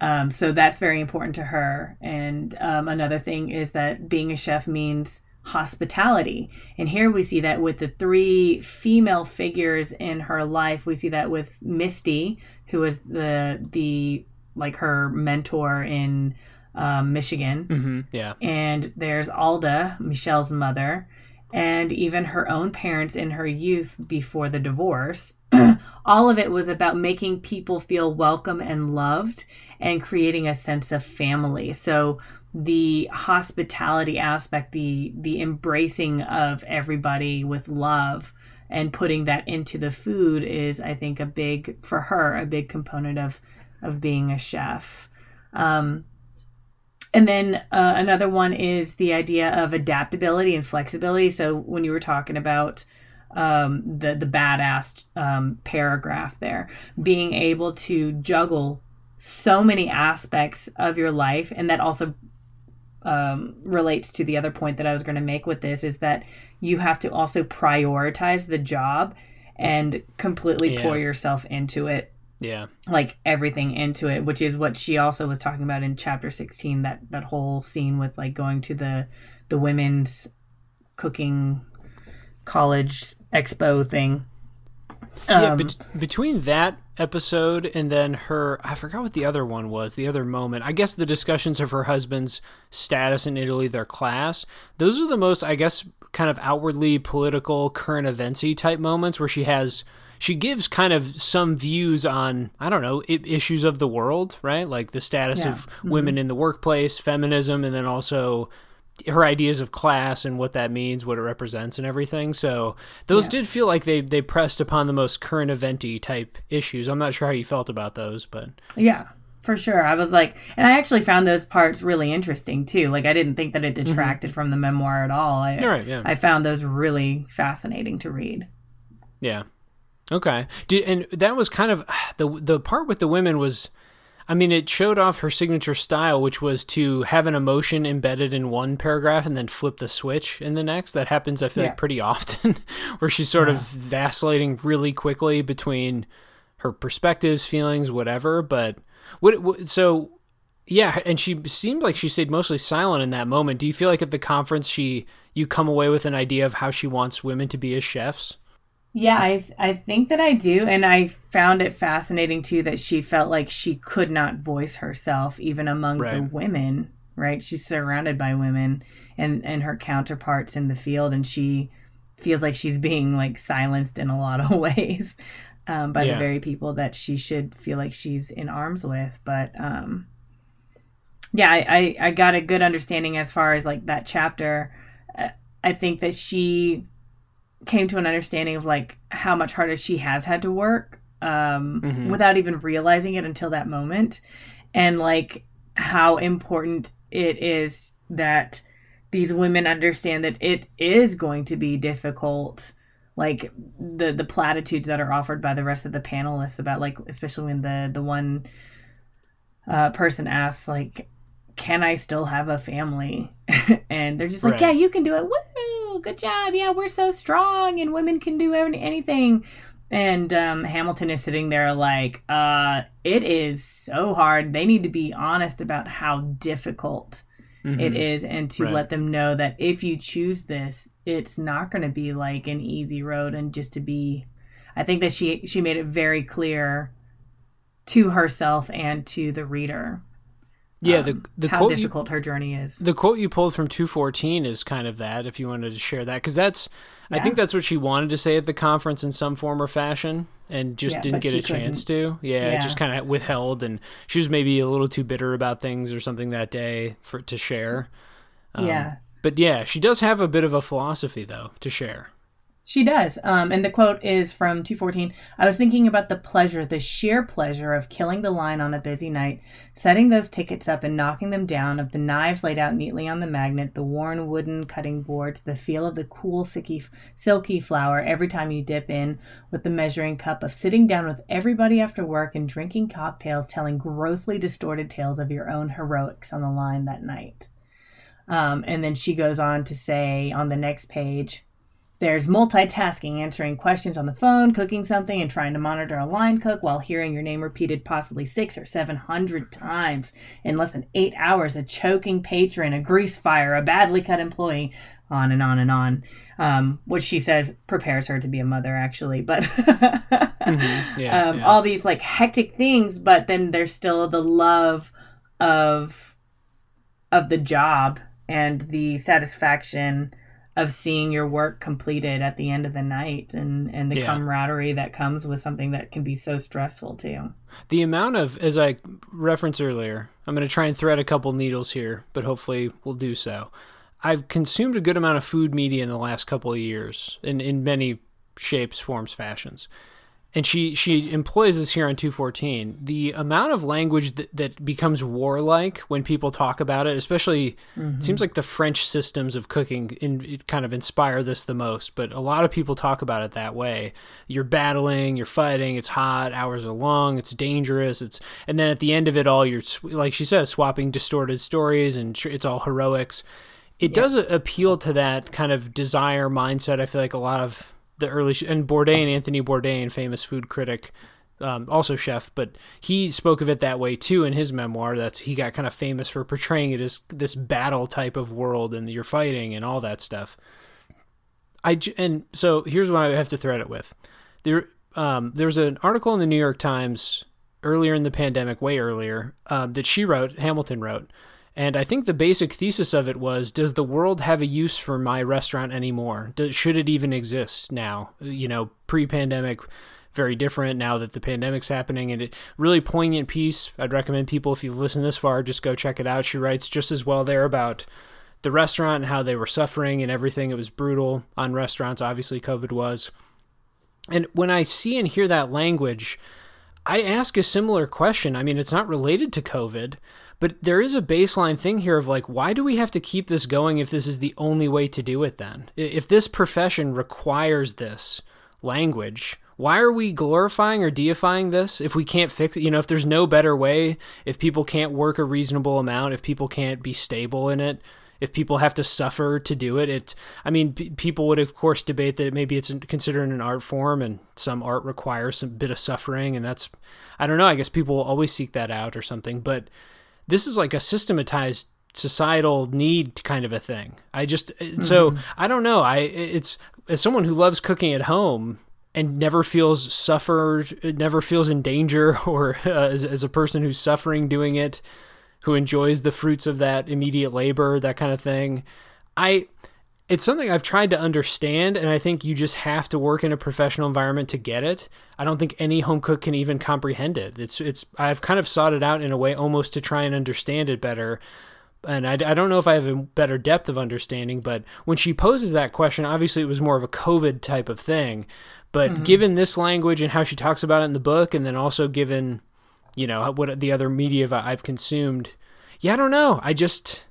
Um, so that's very important to her. And um, another thing is that being a chef means hospitality. And here we see that with the three female figures in her life. We see that with Misty, who was the the like her mentor in um, Michigan, hmm Yeah. and there's Alda, Michele's mother, and even her own parents in her youth before the divorce. All of it was about making people feel welcome and loved and creating a sense of family. So the hospitality aspect, the the embracing of everybody with love and putting that into the food is I think a big for her a big component of of being a chef. Um, and then uh, another one is the idea of adaptability and flexibility. So when you were talking about um, the the badass um, paragraph there, being able to juggle so many aspects of your life, and that also um, relates to the other point that I was going to make with this is that you have to also prioritize the job and completely Yeah. pour yourself into it Yeah. like everything into it which is what she also was talking about in chapter 16 that that whole scene with like going to the the women's cooking college expo thing yeah, Um, bet- between that episode and then her, I forgot what the other one was, the other moment. I guess the discussions of her husband's status in Italy, their class, those are the most, I guess, kind of outwardly political, current eventsy type moments where she has. She gives kind of some views on, I don't know, I- issues of the world, right? Like the status Yeah. of mm-hmm. women in the workplace, feminism, and then also her ideas of class and what that means, what it represents, and everything. So those Yeah. did feel like they they pressed upon the most current eventy type issues. I'm not sure how you felt about those, but yeah for sure i was like and i actually found those parts really interesting too like i didn't think that it mm-hmm. detracted from the memoir at all I, right, yeah, I found those really fascinating to read yeah, okay. Did, and that was kind of the the part with the women was. I mean, it showed off her signature style, which was to have an emotion embedded in one paragraph and then flip the switch in the next. That happens, I feel Yeah. like, pretty often, where she's sort of vacillating really quickly between her perspectives, feelings, whatever. But what, what so yeah, and she seemed like she stayed mostly silent in that moment. Do you feel like at the conference she you come away with an idea of how she wants women to be as chefs? Yeah, I I think that I do, and I found it fascinating too that she felt like she could not voice herself even among the women. Right, she's surrounded by women and and her counterparts in the field, and she feels like she's being like silenced in a lot of ways um, by Yeah. the very people that she should feel like she's in arms with. But um, yeah, I, I, I got a good understanding as far as like that chapter. I think that she came to an understanding of like how much harder she has had to work um, Mhm. without even realizing it until that moment, and like how important it is that these women understand that it is going to be difficult like the the platitudes that are offered by the rest of the panelists about like especially when the the one uh, person asks like can i still have a family and they're just like Right. yeah you can do it woo good job yeah we're so strong and women can do any- anything and um, hamilton is sitting there like uh it is so hard they need to be honest about how difficult Mhm. it is and to Right. let them know that if you choose this it's not going to be like an easy road and just to be i think that she she made it very clear to herself and to the reader Yeah, um, the the how quote you difficult her journey is. The quote you pulled from 214 is kind of that if you wanted to share that because that's i think that's what she wanted to say at the conference in some form or fashion and just Yeah, didn't get a chance to. Yeah, Yeah. just kind of withheld and she was maybe a little too bitter about things or something that day for to share. Um, yeah but yeah she does have a bit of a philosophy though to share She does. Um, and the quote is from 214. I was thinking about the pleasure, the sheer pleasure of killing the line on a busy night, setting those tickets up and knocking them down, of the knives laid out neatly on the magnet, the worn wooden cutting boards, the feel of the cool, silky, silky flour every time you dip in with the measuring cup, of sitting down with everybody after work and drinking cocktails, telling grossly distorted tales of your own heroics on the line that night. Um, and then she goes on to say on the next page, there's multitasking, answering questions on the phone, cooking something, and trying to monitor a line cook while hearing your name repeated possibly six or seven hundred times in less than eight hours. A choking patron, a grease fire, a badly cut employee, on and on and on. Um, which she says prepares her to be a mother, actually. But Mm-hmm. Yeah, um, yeah. all these like hectic things, but then there's still the love of of the job and the satisfaction of seeing your work completed at the end of the night and and the Yeah. camaraderie that comes with something that can be so stressful too. The amount of, as I referenced earlier, I'm going to try and thread a couple needles here, but hopefully we'll do so. I've consumed a good amount of food media in the last couple of years, in, in many shapes, forms, fashions. And she, she employs this here on 214. The amount of language that, that becomes warlike when people talk about it, especially, it seems mm-hmm. like the French systems of cooking in, it kind of inspire this the most, but a lot of people talk about it that way. You're battling, you're fighting, it's hot, hours are long, it's dangerous, it's, and then at the end of it all, you're, like she says, swapping distorted stories and it's all heroics. It does appeal to that kind of desire mindset. I feel like a lot of the early, sh- and Bourdain, Anthony Bourdain, famous food critic, um, also chef, but he spoke of it that way too in his memoir. That's he got kind of famous for portraying it as this battle type of world, and you're fighting and all that stuff. I and so here's what I have to thread it with. There, um, was an article in the New York Times earlier in the pandemic, way earlier, um, that she wrote, Hamilton wrote, and I think the basic thesis of it was: Does the world have a use for my restaurant anymore? Does, should it even exist now? You know, pre-pandemic, very different now that the pandemic's happening, and it really poignant piece. I'd recommend people if you've listened this far, just go check it out. She writes just as well there about the restaurant and how they were suffering and everything. It was brutal on restaurants. Obviously, COVID was. And when I see and hear that language, I ask a similar question. I mean, it's not related to COVID, but there is a baseline thing here of like, why do we have to keep this going if this is the only way to do it then? If this profession requires this language, why are we glorifying or deifying this if we can't fix it? You know, if there's no better way, if people can't work a reasonable amount, if people can't be stable in it, if people have to suffer to do it, it. I mean, p- people would of course debate that maybe it's considered an art form, and some art requires some bit of suffering, and that's, I don't know. I guess people will always seek that out or something, but this is like a systematized societal need kind of a thing. I just uh, mm-hmm. so I don't know. I it's as someone who loves cooking at home and never feels suffered, uh, never feels in danger, or uh, as, as a person who's suffering doing it, who enjoys the fruits of that immediate labor, that kind of thing. I it's something I've tried to understand, and I think you just have to work in a professional environment to get it. I don't think any home cook can even comprehend it. It's it's I've kind of sought it out in a way almost to try and understand it better. And I, I don't know if I have a better depth of understanding, but when she poses that question, obviously it was more of a COVID type of thing. But mm-hmm. given this language and how she talks about it in the book, and then also given, you know, what the other media I've consumed, yeah, I don't know. I just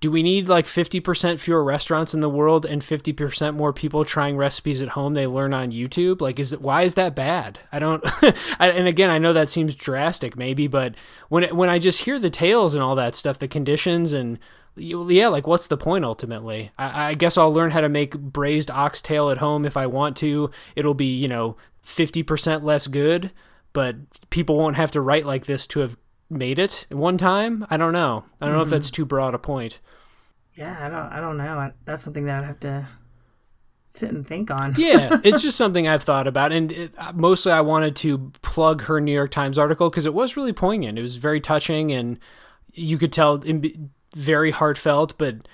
do we need like 50% fewer restaurants in the world and 50% more people trying recipes at home they learn on YouTube? Like is it why is that bad? I don't I, and again, I know that seems drastic maybe, but when it, when I just hear the tales and all that stuff, the conditions and yeah, like what's the point ultimately? I, I guess I'll learn how to make braised oxtail at home if I want to. It'll be, you know, 50% less good, but people won't have to write like this to have made it one time. I don't know. I don't mm-hmm. know if that's mm-hmm. too broad a point. Yeah, I don't. I don't know. That's something that I'd have to sit and think on. yeah, it's just something I've thought about, and it, mostly I wanted to plug her New York Times article because it was really poignant. It was very touching, and you could tell very heartfelt. But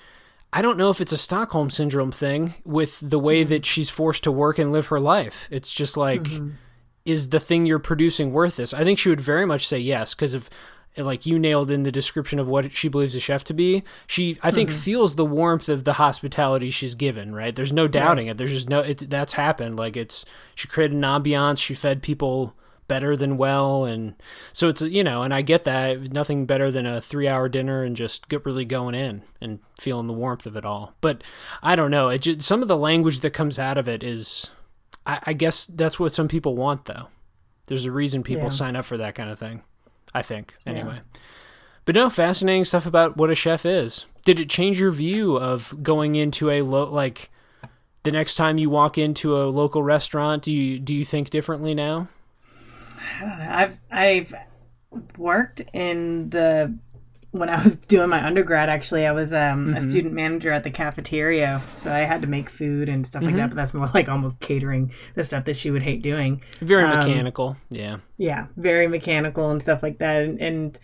I don't know if it's a Stockholm syndrome thing with the way mm-hmm. that she's forced to work and live her life. It's just like. Mm-hmm is the thing you're producing worth this? I think she would very much say yes because of like you nailed in the description of what she believes a chef to be. She I think mm-hmm. feels the warmth of the hospitality she's given, right? There's no doubting it. There's just no it, that's happened. Like it's she created an ambiance, she fed people better than well and so it's you know and i get that nothing better than a three hour dinner and just get really going in and feeling the warmth of it all but i don't know it just, some of the language that comes out of it is I, I guess that's what some people want, though. There's a reason people yeah. sign up for that kind of thing. I think, anyway. Yeah. But no, fascinating stuff about what a chef is. Did it change your view of going into a lo- like the next time you walk into a local restaurant? Do you do you think differently now? I don't know. I've I've worked in the when I was doing my undergrad, actually, I was um, mm-hmm. a student manager at the cafeteria, so I had to make food and stuff mm-hmm. like that. Mm-hmm. But that's more like almost catering the stuff that she would hate doing. Very um, mechanical, yeah, yeah, very mechanical and stuff like that. And, and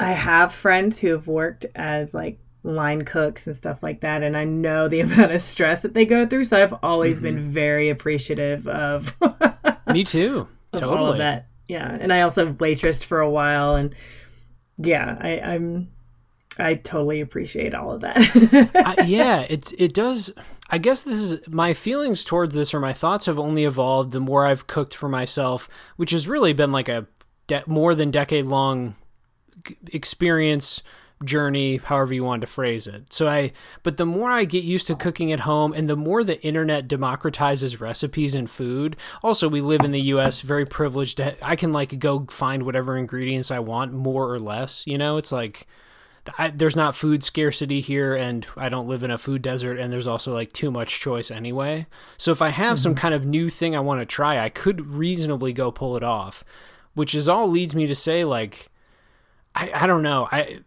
I have friends who have worked as like line cooks and stuff like that, and I know the amount of stress that they go through. So I've always mm-hmm. been very appreciative of. Me too. Of totally. all of that. Yeah, and I also waitressed for a while and yeah, I, I'm I totally appreciate all of that. Yeah, it's it does. I guess this is my feelings towards this, or my thoughts have only evolved the more I've cooked for myself, which has really been like a de- more than decade long experience journey, however you want to phrase it. So I, but the more I get used to cooking at home and the more the internet democratizes recipes and food. Also, we live in the US, very privileged. To, I can like go find whatever ingredients I want, more or less. You know, it's like, I, there's not food scarcity here, and I don't live in a food desert, and there's also like too much choice anyway. So if I have mm-hmm. some kind of new thing I want to try, I could reasonably go pull it off, which is all leads me to say like, I, I don't know. I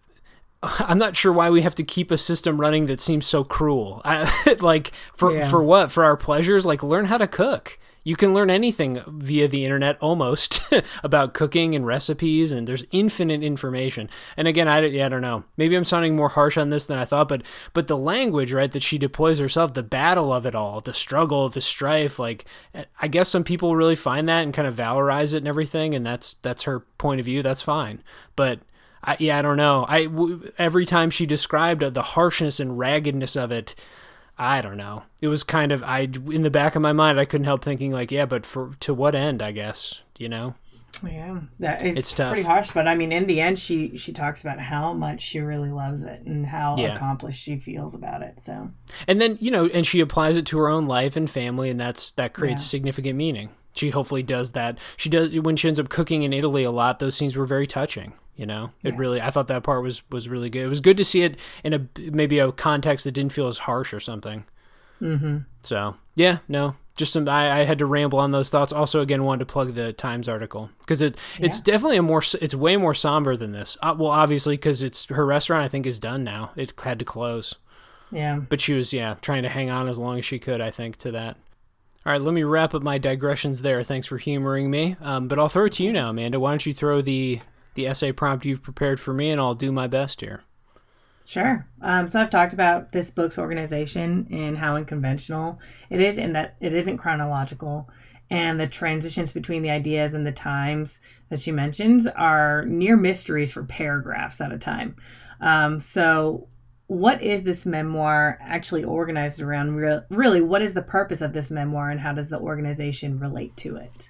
I'm not sure why we have to keep a system running that seems so cruel. I, like for yeah. for what? For our pleasures? Like learn how to cook. You can learn anything via the internet almost about cooking and recipes, and there's infinite information. And again, I, yeah, I don't know. Maybe I'm sounding more harsh on this than I thought, but but the language, right, that she deploys herself, the battle of it all, the struggle, the strife, like I guess some people really find that and kind of valorize it and everything, and that's that's her point of view. That's fine, but I, yeah, I don't know. I w- every time she described uh, the harshness and raggedness of it, I don't know. It was kind of I in the back of my mind I couldn't help thinking like, yeah, but for to what end? I guess you know. Yeah, that is it's tough. pretty harsh, but I mean, in the end, she she talks about how much she really loves it and how yeah. accomplished she feels about it. So, and then you know, and she applies it to her own life and family, and that's that creates yeah. significant meaning. She hopefully does that. She does when she ends up cooking in Italy a lot. Those scenes were very touching. You know, it yeah. really. I thought that part was was really good. It was good to see it in a maybe a context that didn't feel as harsh or something. Mm-hmm. So yeah, no, just some. I, I, had to ramble on those thoughts. Also, again, wanted to plug the Times article because it yeah. it's definitely a more. It's way more somber than this. Uh, well, obviously, because it's her restaurant. I think is done now. It had to close. Yeah. But she was yeah trying to hang on as long as she could. I think to that. All right, let me wrap up my digressions there. Thanks for humoring me. Um, but I'll throw it to you now, Amanda. Why don't you throw the the essay prompt you've prepared for me, and I'll do my best here. Sure. Um, so I've talked about this book's organization and how unconventional it is, in that it isn't chronological, and the transitions between the ideas and the times that she mentions are near mysteries for paragraphs at a time. Um, so, what is this memoir actually organized around? Re- really, what is the purpose of this memoir, and how does the organization relate to it?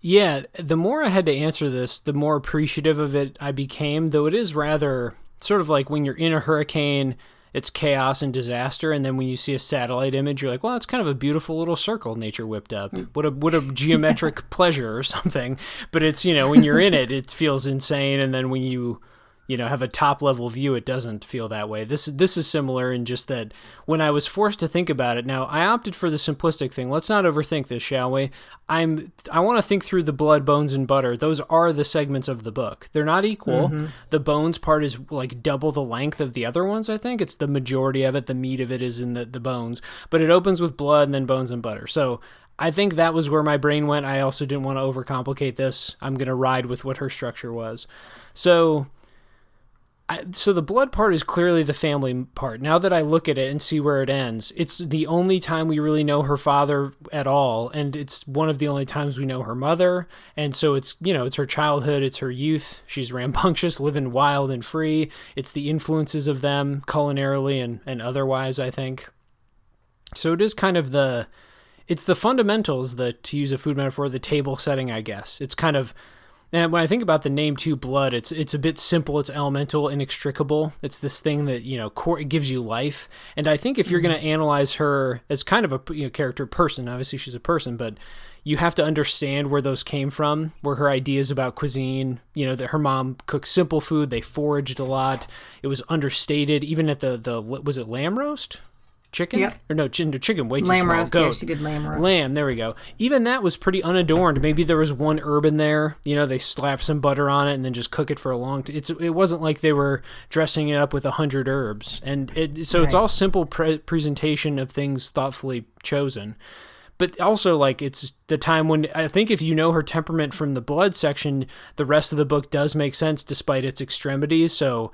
Yeah, the more I had to answer this, the more appreciative of it I became, though it is rather sort of like when you're in a hurricane, it's chaos and disaster, and then when you see a satellite image, you're like, well, it's kind of a beautiful little circle nature whipped up. Mm. What a what a geometric pleasure or something. But it's you know when you're in it, it feels insane, and then when you you know have a top level view it doesn't feel that way. This this is similar in just that when i was forced to think about it now i opted for the simplistic thing. Let's not overthink this shall we? I'm i want to think through the blood bones and butter. Those are the segments of the book. They're not equal. Mm-hmm. the bones part is like double the length of the other ones i think. It's the majority of it. The meat of it is in the, the bones. But it opens with blood and then bones and butter. So I think that was where my brain went. I also didn't want to overcomplicate this. I'm going to ride with what her structure was. So, So the blood part is clearly the family part. Now that I look at it and see where it ends, it's the only time we really know her father at all, and it's one of the only times we know her mother. And so it's you know it's her childhood, it's her youth. She's rambunctious, living wild and free. It's the influences of them culinarily and and otherwise. I think. So it is kind of the, it's the fundamentals. The to use a food metaphor, the table setting. I guess it's kind of and when I think about the name too, blood, it's it's a bit simple. It's elemental, inextricable. It's this thing that you know core, it gives you life. And I think if you're mm-hmm. going to analyze her as kind of a you know, character person, obviously she's a person, but you have to understand where those came from, where her ideas about cuisine, you know, that her mom cooked simple food, they foraged a lot. It was understated, even at the the was it lamb roast? Chicken yep. or no, chicken, chicken way too lamb small. Roast, Goat. Yeah, she did lamb roast. Lamb, there we go. Even that was pretty unadorned. Maybe there was one herb in there. You know, they slap some butter on it and then just cook it for a long. T- it's it wasn't like they were dressing it up with a hundred herbs, and it, so right. it's all simple pre- presentation of things thoughtfully chosen. But also, like it's the time when I think if you know her temperament from the blood section, the rest of the book does make sense despite its extremities. So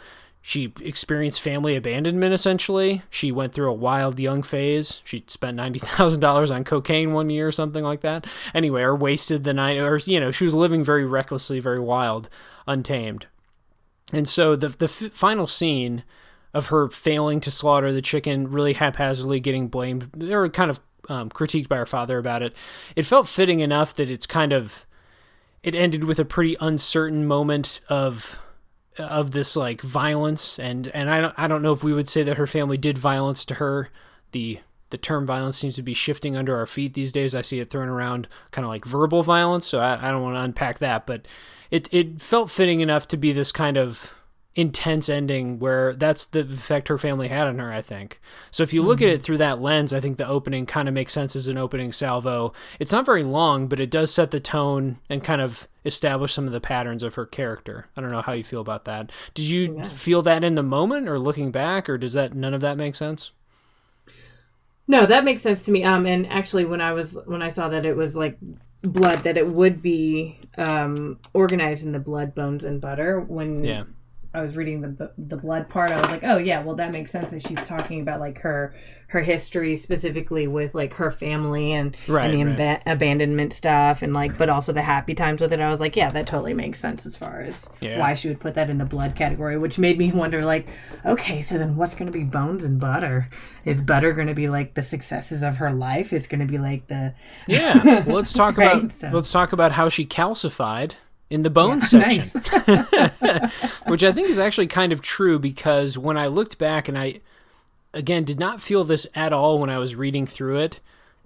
she experienced family abandonment essentially. She went through a wild young phase. She spent $90,000 on cocaine one year or something like that. Anyway, or wasted the night, or, you know, she was living very recklessly, very wild, untamed. And so the, the f- final scene of her failing to slaughter the chicken, really haphazardly getting blamed, or kind of um, critiqued by her father about it. It felt fitting enough that it's kind of, it ended with a pretty uncertain moment of of this like violence and and I don't I don't know if we would say that her family did violence to her. The the term violence seems to be shifting under our feet these days. I see it thrown around kind of like verbal violence, so I, I don't want to unpack that, but it it felt fitting enough to be this kind of intense ending where that's the effect her family had on her, I think. So if you look mm-hmm. at it through that lens, I think the opening kind of makes sense as an opening salvo. It's not very long, but it does set the tone and kind of establish some of the patterns of her character. I don't know how you feel about that. Did you yeah. feel that in the moment or looking back or does that none of that make sense? No, that makes sense to me. Um and actually when I was when I saw that it was like blood that it would be um organized in the blood bones and butter when yeah I was reading the the blood part, I was like, oh yeah, well that makes sense that she's talking about like her her history specifically with like her family and, right, and the right. Ab- abandonment stuff and like, but also the happy times with it. I was like, yeah, that totally makes sense as far as yeah. why she would put that in the blood category, which made me wonder like, okay, so then what's going to be bones and butter? Is butter going to be like the successes of her life? It's going to be like the yeah. Well, let's talk right? about so. let's talk about how she calcified in the bones section, which I think is actually kind of true because when I looked back and I, again, did not feel this at all when I was reading through it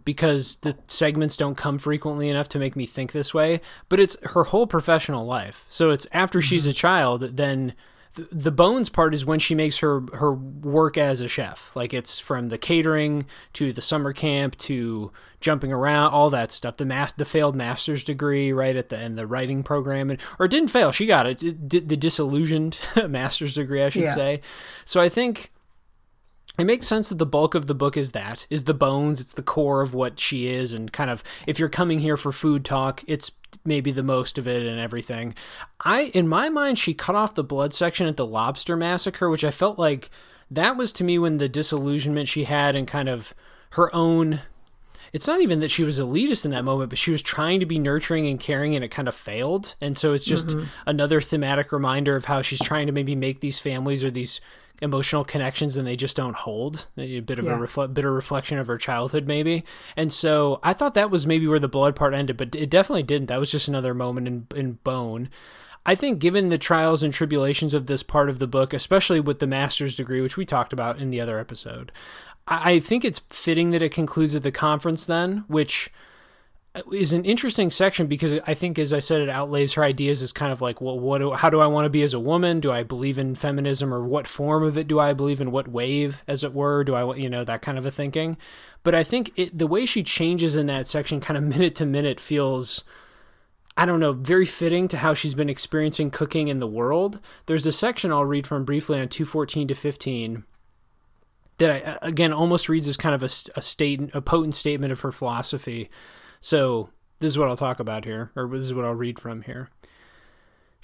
because the segments don't come frequently enough to make me think this way, but it's her whole professional life. So it's after mm-hmm. she's a child, then the bones part is when she makes her her work as a chef. Like it's from the catering to the summer camp to jumping around all that stuff. The mas- the failed master's degree right at the end the writing program. And or it didn't fail. She got it, it the disillusioned master's degree i should yeah. say. So i think it makes sense that the bulk of the book is that is the bones. It's the core of what she is. And kind of if you're coming here for food talk it's maybe the most of it and everything. I in my mind she cut off the blood section at the lobster massacre, which I felt like that was to me when the disillusionment she had and kind of her own it's not even that she was elitist in that moment, but she was trying to be nurturing and caring and it kind of failed. And so it's just mm-hmm. another thematic reminder of how she's trying to maybe make these families or these emotional connections and they just don't hold. A bit of yeah. a refle- bitter reflection of her childhood maybe. And so i thought that was maybe where the blood part ended but it definitely didn't. That was just another moment in, in bone. I think, given the trials and tribulations of this part of the book, especially with the master's degree, which we talked about in the other episode, I think it's fitting that it concludes at the conference then, which is an interesting section because I think, as I said, it outlays her ideas as kind of like, well, what, do, how do I want to be as a woman? Do I believe in feminism, or what form of it do I believe in? What wave, as it were, do I, want you know, that kind of a thinking. But I think it, the way she changes in that section, kind of minute to minute, feels I don't know, very fitting to how she's been experiencing cooking in the world. There's a section I'll read from briefly on 214 to 15 that I, again almost reads as kind of a, a state, a potent statement of her philosophy. So this is what I'll talk about here, or this is what I'll read from here.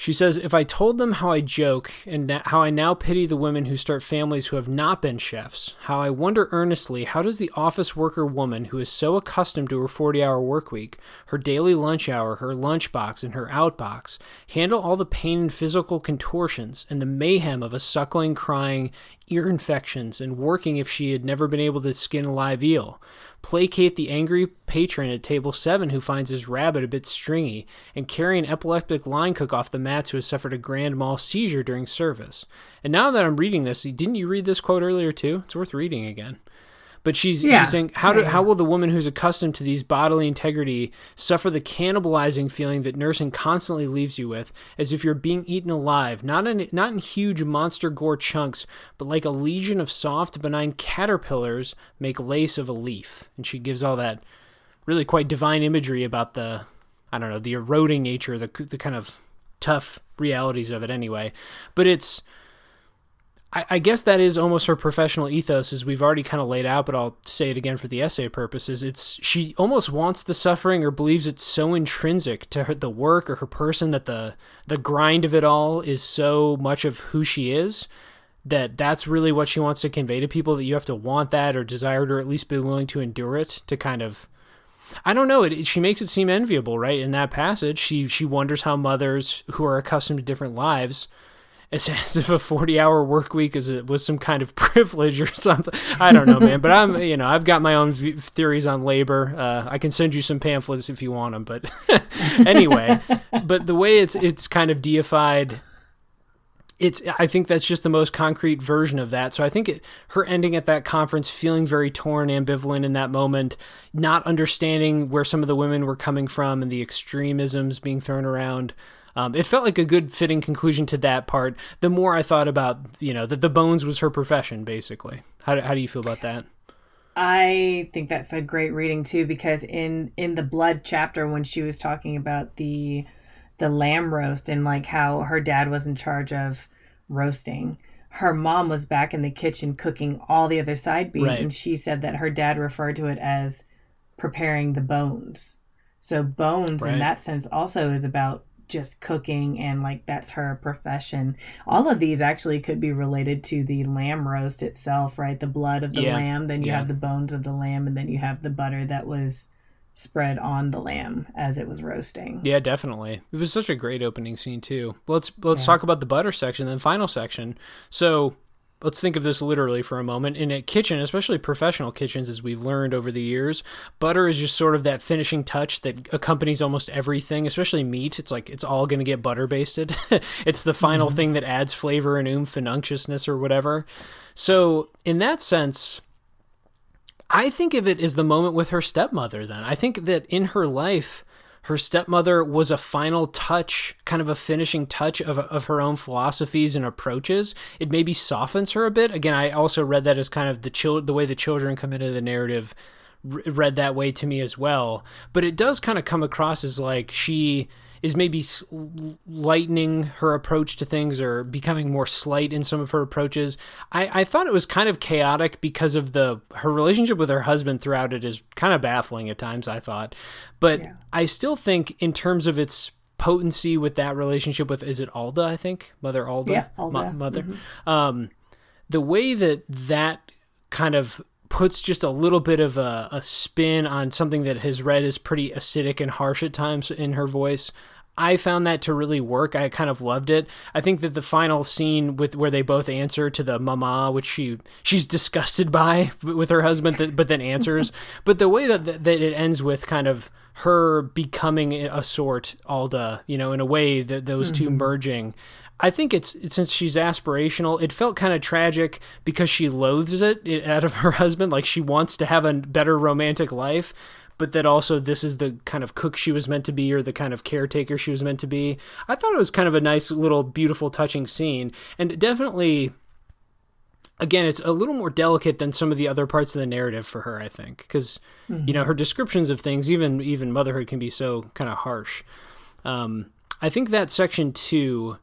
She says, If I told them how I joke and how I now pity the women who start families who have not been chefs, how I wonder earnestly, how does the office worker woman who is so accustomed to her 40 hour work week, her daily lunch hour, her lunchbox, and her outbox, handle all the pain and physical contortions and the mayhem of a suckling, crying, ear infections, and working if she had never been able to skin a live eel? Placate the angry patron at table seven who finds his rabbit a bit stringy, and carry an epileptic line cook off the mats who has suffered a grand mal seizure during service. And now that I'm reading this, didn't you read this quote earlier too? It's worth reading again. But she's, yeah. she's saying, how, do, how will the woman who's accustomed to these bodily integrity suffer the cannibalizing feeling that nursing constantly leaves you with, as if you're being eaten alive, not in, not in huge monster gore chunks, but like a legion of soft, benign caterpillars make lace of a leaf? And she gives all that really quite divine imagery about the, I don't know, the eroding nature, the, the kind of tough realities of it anyway. But it's I, I guess that is almost her professional ethos, as we've already kind of laid out, but I'll say it again for the essay purposes. It's she almost wants the suffering or believes it's so intrinsic to her the work or her person that the the grind of it all is so much of who she is that that's really what she wants to convey to people that you have to want that or desire it or at least be willing to endure it to kind of I don't know. It, she makes it seem enviable, right? In that passage, she she wonders how mothers who are accustomed to different lives as, as if a 40 hour work week is a, was some kind of privilege or something. I don't know, man. But I'm, you know, I've got my own v- theories on labor. Uh, I can send you some pamphlets if you want them. But anyway, but the way it's it's kind of deified. It's. I think that's just the most concrete version of that. So I think it, her ending at that conference, feeling very torn, ambivalent in that moment, not understanding where some of the women were coming from, and the extremisms being thrown around. Um, it felt like a good fitting conclusion to that part. The more I thought about, you know, that the bones was her profession, basically. How do, how do you feel about that? I think that's a great reading too, because in in the blood chapter when she was talking about the the lamb roast and like how her dad was in charge of roasting, her mom was back in the kitchen cooking all the other side beans, right. and she said that her dad referred to it as preparing the bones. So bones right. in that sense also is about just cooking and like that's her profession. All of these actually could be related to the lamb roast itself, right? The blood of the yeah. lamb, then you yeah. have the bones of the lamb, and then you have the butter that was spread on the lamb as it was roasting. Yeah, definitely. It was such a great opening scene too. Let's let's yeah. talk about the butter section, then final section. So let's think of this literally for a moment. In a kitchen, especially professional kitchens, as we've learned over the years, butter is just sort of that finishing touch that accompanies almost everything, especially meat. It's like it's all going to get butter basted. it's the final mm-hmm. thing that adds flavor and oomph and unctuousness or whatever. So, in that sense, I think of it as the moment with her stepmother, then. I think that in her life, her stepmother was a final touch, kind of a finishing touch of, of her own philosophies and approaches. It maybe softens her a bit. Again, I also read that as kind of the chil- the way the children come into the narrative read that way to me as well. But it does kind of come across as like she is maybe lightening her approach to things or becoming more slight in some of her approaches. I, I thought it was kind of chaotic because of the her relationship with her husband throughout it is kind of baffling at times. I thought, but yeah. I still think in terms of its potency with that relationship with is it Alda? I think Mother Alda, yeah, Alda. mother. Mm-hmm. Um, the way that that kind of puts just a little bit of a, a spin on something that has read is pretty acidic and harsh at times in her voice. I found that to really work. I kind of loved it. I think that the final scene with where they both answer to the mama, which she she's disgusted by with her husband, but then answers. but the way that that it ends with kind of her becoming a sort Alda, you know, in a way that those mm-hmm. two merging. I think it's since she's aspirational, it felt kind of tragic because she loathes it, it out of her husband. Like she wants to have a better romantic life, but that also this is the kind of cook she was meant to be or the kind of caretaker she was meant to be. I thought it was kind of a nice little beautiful touching scene and definitely again it's a little more delicate than some of the other parts of the narrative for her I think because mm-hmm. you know her descriptions of things even even motherhood can be so kind of harsh. Um, I think that section 2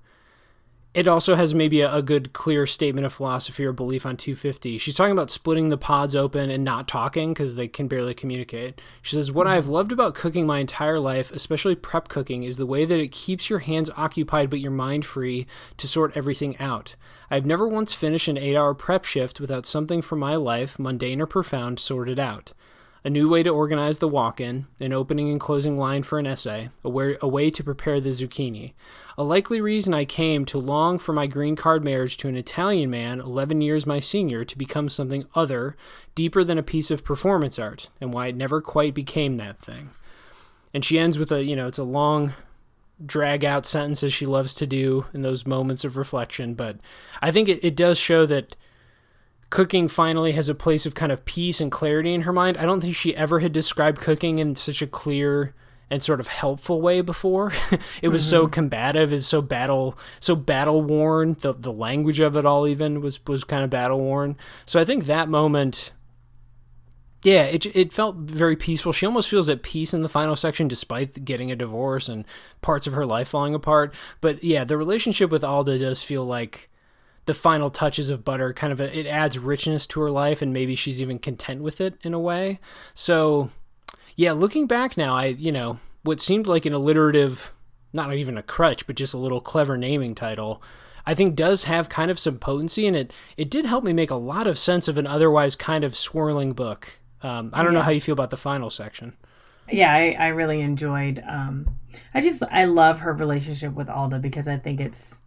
it also has maybe a, a, good clear statement of philosophy or belief on 250 she's talking about splitting the pods open and not talking because they can barely communicate. She says what i've loved about cooking my entire life especially prep cooking is the way that it keeps your hands occupied but your mind free to sort everything out. I've never once finished an eight hour prep shift without something from my life mundane or profound sorted out a new way to organize the walk in, an opening and closing line for an essay, a way, a way to prepare the zucchini. A likely reason I came to long for my green card marriage to an Italian man 11 years my senior to become something other, deeper than a piece of performance art, and why it never quite became that thing. And she ends with a, you know, it's a long drag out sentence as she loves to do in those moments of reflection, but I think it, it does show that cooking finally has a place of kind of peace and clarity in her mind. I don't think she ever had described cooking in such a clear and sort of helpful way before. it was mm-hmm. so combative, is so battle so battle worn. The the language of it all even was was kind of battle worn. So I think that moment yeah, it it felt very peaceful. She almost feels at peace in the final section despite getting a divorce and parts of her life falling apart. But yeah, the relationship with Alda does feel like the final touches of butter kind of a, it adds richness to her life and maybe she's even content with it in a way. So yeah looking back now i you know what seemed like an alliterative not even a crutch but just a little clever naming title i think does have kind of some potency and it it did help me make a lot of sense of an otherwise kind of swirling book. Um, i don't yeah. know how you feel about the final section. Yeah I, I really enjoyed um, i just i love her relationship with alda because i think it's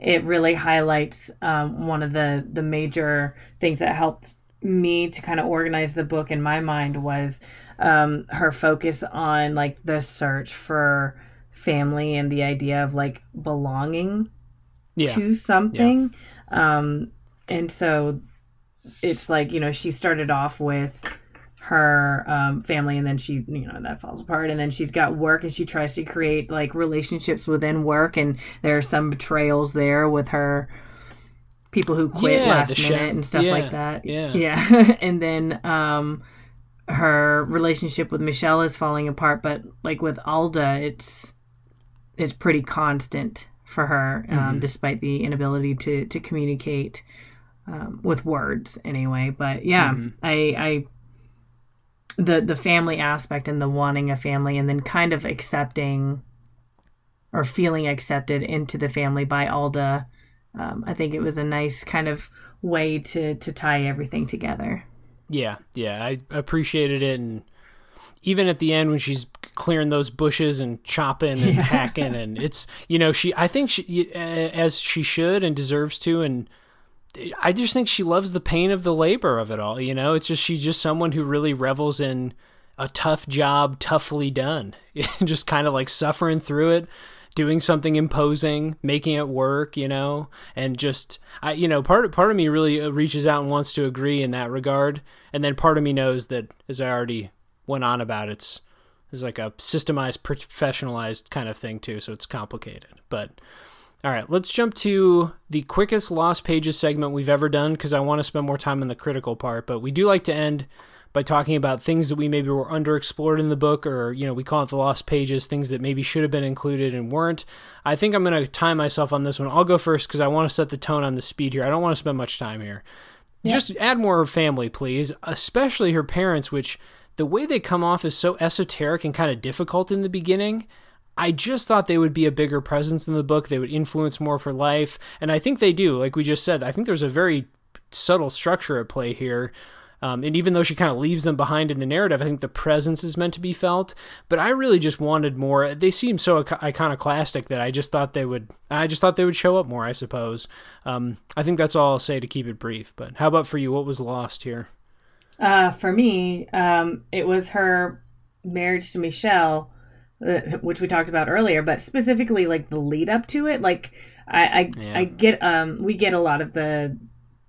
it really highlights um, one of the the major things that helped me to kind of organize the book in my mind was um, her focus on like the search for family and the idea of like belonging yeah. to something yeah. um, and so it's like you know she started off with her um, family and then she you know that falls apart. And then she's got work and she tries to create like relationships within work and there are some betrayals there with her people who quit yeah, last minute and stuff yeah, like that. yeah. Yeah. And then um her relationship with michele is falling apart but like with alda it's it's pretty constant for her um, mm-hmm. despite the inability to to communicate um, with words anyway. But yeah mm-hmm. i i the the family aspect and the wanting a family and then kind of accepting or feeling accepted into the family by Alda. Um, I think it was a nice kind of way to to tie everything together. Yeah, yeah, I appreciated it, and even at the end when she's clearing those bushes and chopping and yeah. hacking, and it's you know she I think she as she should and deserves to, and I just think she loves the pain of the labor of it all. You know, it's just she's just someone who really revels in a tough job, toughly done, just kind of like suffering through it, doing something imposing, making it work. You know, and just I, you know, part part of me really uh, reaches out and wants to agree in that regard, and then part of me knows that, as I already went on about, it's it's like a systemized, professionalized kind of thing too, so it's complicated, but. All right, let's jump to the quickest lost pages segment we've ever done because I want to spend more time on the critical part. But we do like to end by talking about things that we maybe were underexplored in the book, or, you know, we call it the lost pages, things that maybe should have been included and weren't. I think I'm going to time myself on this one. I'll go first because I want to set the tone on the speed here. I don't want to spend much time here. Yeah. Just add more of family, please, especially her parents, which the way they come off is so esoteric and kind of difficult in the beginning. I just thought they would be a bigger presence in the book. They would influence more for life. And I think they do. Like we just said, I think there's a very subtle structure at play here. Um, and even though she kind of leaves them behind in the narrative, I think the presence is meant to be felt. But I really just wanted more. They seem so iconoclastic that I just thought they would. I just thought they would show up more. I suppose. Um, I think that's all I'll say to keep it brief. But how about for you? What was lost here? Uh, for me, um, it was her marriage to Michele, uh, which we talked about earlier, but specifically like the lead up to it. Like I, I, yeah. I get, um, we get a lot of the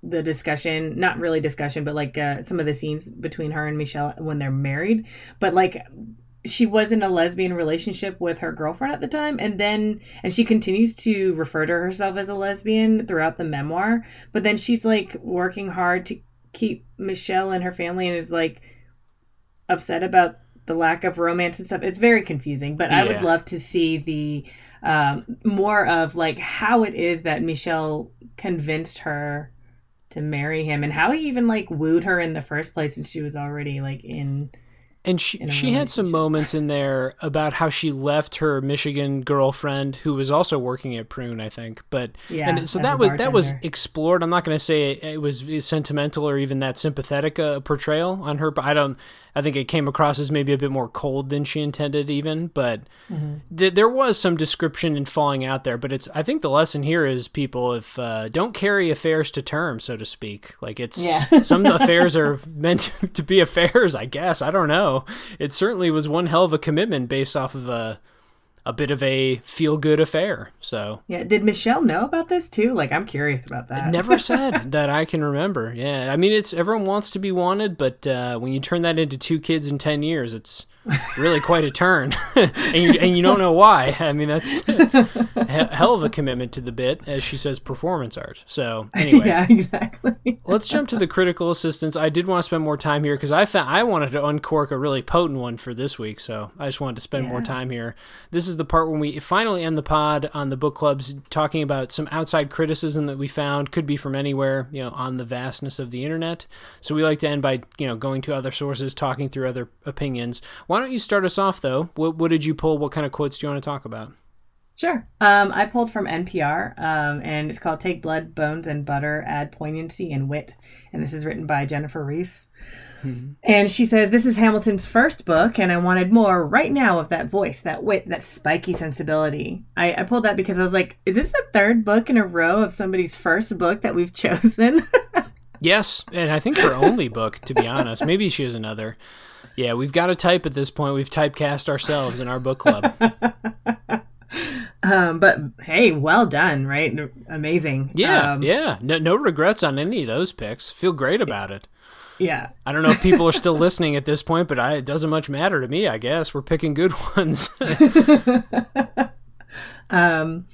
the discussion, not really discussion, but like uh, some of the scenes between her and Michele when they're married. But like she was in a lesbian relationship with her girlfriend at the time and then and she continues to refer to herself as a lesbian throughout the memoir but then she's like working hard to keep michele and her family and is like upset about the lack of romance and stuff. It's very confusing, but yeah. I would love to see the um, more of like how it is that Michele convinced her to marry him and how he even like wooed her in the first place and she was already like in and she she had some moments in there about how she left her Michigan girlfriend who was also working at Prune, I think. But yeah, and so that was that was explored. I'm not going to say it, was sentimental or even that sympathetic a portrayal on her, but I don't I think it came across as maybe a bit more cold than she intended, even. But mm-hmm. th- there was some description in falling out there. But it's I think the lesson here is people if uh, don't carry affairs to term, so to speak. Like it's yeah. some affairs are meant to be affairs. I guess I don't know. It certainly was one hell of a commitment based off of a a bit of a feel good affair. So yeah, did Michele know about this too? Like, I'm curious about that. Never said that I can remember. Yeah, I mean, it's everyone wants to be wanted, but uh, when you turn that into two kids in ten years, it's really quite a turn, and, you, and you don't know why. I mean, that's a hell of a commitment to the bit, as she says, performance art. So anyway, yeah, exactly. let's jump to the critical assistance. I did want to spend more time here because I found I wanted to uncork a really potent one for this week, so I just wanted to spend yeah. more time here. This is the part when we finally end the pod on the book clubs, talking about some outside criticism that we found could be from anywhere, you know, on the vastness of the internet. So we like to end by you know going to other sources, talking through other opinions why don't you start us off, though? What, what did you pull? What kind of quotes do you want to talk about? Sure. Um, I pulled from NPR, um, and it's called Take Blood, Bones, and Butter, Add Poignancy and Wit. And this is written by Jennifer Reese. Mm-hmm. And she says, This is Hamilton's first book, and I wanted more right now of that voice, that wit, that spiky sensibility. I, I pulled that because I was like, Is this the third book in a row of somebody's first book that we've chosen? yes, and I think her only book, to be honest. Maybe she has another. Yeah, we've got to type at this point. We've typecast ourselves in our book club. um, but hey, well done, right? Amazing. Yeah, um, yeah. No, no regrets on any of those picks. Feel great about it. Yeah. I don't know if people are still listening at this point, but I, it doesn't much matter to me. I guess we're picking good ones. um,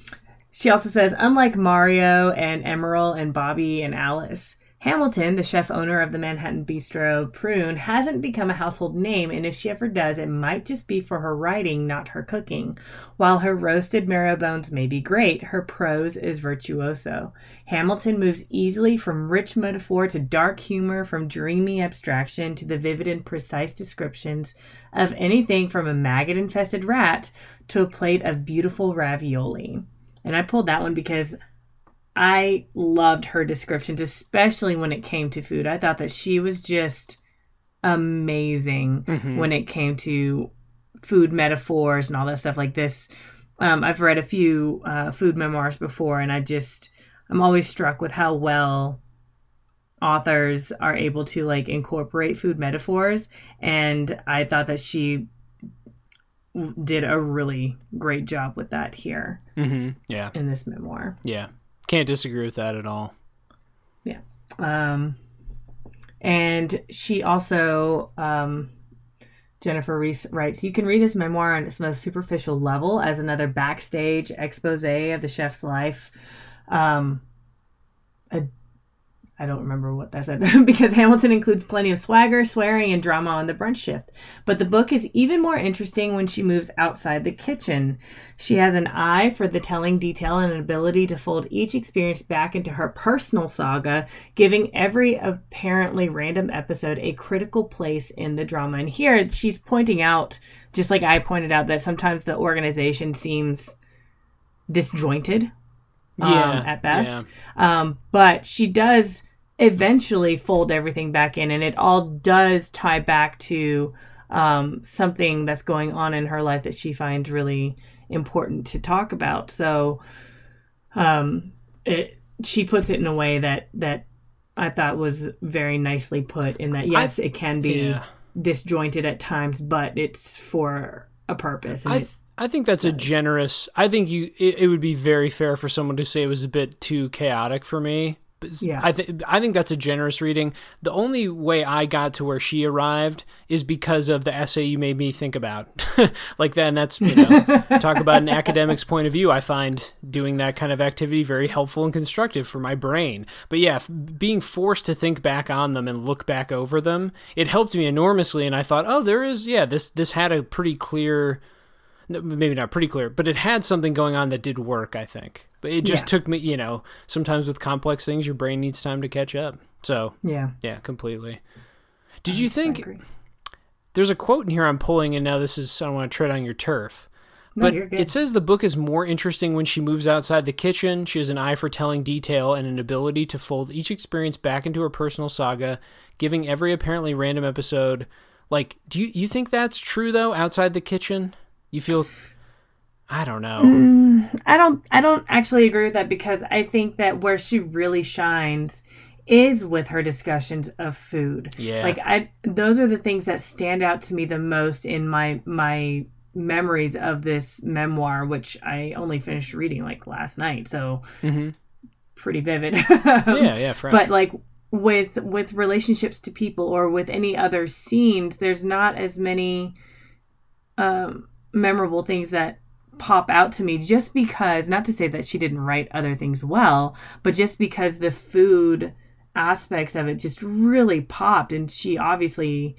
she also says, unlike Mario and Emeril and Bobby and Alice, Hamilton, the chef owner of the Manhattan Bistro Prune, hasn't become a household name, and if she ever does, it might just be for her writing, not her cooking. While her roasted marrow bones may be great, her prose is virtuoso. Hamilton moves easily from rich metaphor to dark humor, from dreamy abstraction to the vivid and precise descriptions of anything from a maggot infested rat to a plate of beautiful ravioli. And I pulled that one because I loved her descriptions, especially when it came to food. I thought that she was just amazing mm-hmm. when it came to food metaphors and all that stuff like this. Um, I've read a few uh, food memoirs before, and I just I'm always struck with how well authors are able to like incorporate food metaphors. And I thought that she did a really great job with that here. Mm-hmm. Yeah, in this memoir. Yeah, can't disagree with that at all. Yeah. Um, and she also, um, Jennifer Reese writes, you can read this memoir on its most superficial level as another backstage expose of the chef's life. Um, a, I don't remember what that said because Hamilton includes plenty of swagger, swearing, and drama on the brunch shift. But the book is even more interesting when she moves outside the kitchen. She has an eye for the telling detail and an ability to fold each experience back into her personal saga, giving every apparently random episode a critical place in the drama. And here she's pointing out, just like I pointed out, that sometimes the organization seems disjointed um, Yeah, at best. Um, but she does eventually fold everything back in, and it all does tie back to um, something that's going on in her life that she finds really important to talk about. So, um, it she puts it in a way that that I thought was very nicely put. In that, yes, it can be Yeah. disjointed at times, but it's for a purpose. And it- I think that's a generous. I think you it, it would be very fair for someone to say it was a bit too chaotic for me. But Yeah. I think I think that's a generous reading. The only way I got to where she arrived is because of the essay you made me think about. like then that's you know talk about an academic's point of view. I find doing that kind of activity very helpful and constructive for my brain. But yeah, f- being forced to think back on them and look back over them, it helped me enormously. And I thought, oh, there is yeah this this had a pretty clear maybe not pretty clear, but it had something going on that did work, I think. But it just Yeah. took me, you know, sometimes with complex things, your brain needs time to catch up. So, yeah. yeah, completely. Did you think there's a quote in here I'm pulling, and now this is, I don't want to tread on your turf. No, But it says the book is more interesting when she moves outside the kitchen. She has an eye for telling detail and an ability to fold each experience back into her personal saga, giving every apparently random episode. Like, do you, you think that's true, though, outside the kitchen? You feel. I don't know. Mm, I don't I don't actually agree with that because I think that where she really shines is with her discussions of food. Yeah. Like I those are the things that stand out to me the most in my my memories of this memoir which I only finished reading like last night. So hmm pretty vivid. Yeah, yeah, fresh. But like with with relationships to people or with any other scenes, there's not as many um, memorable things that pop out to me just because not to say that she didn't write other things well, but just because the food aspects of it just really popped and she obviously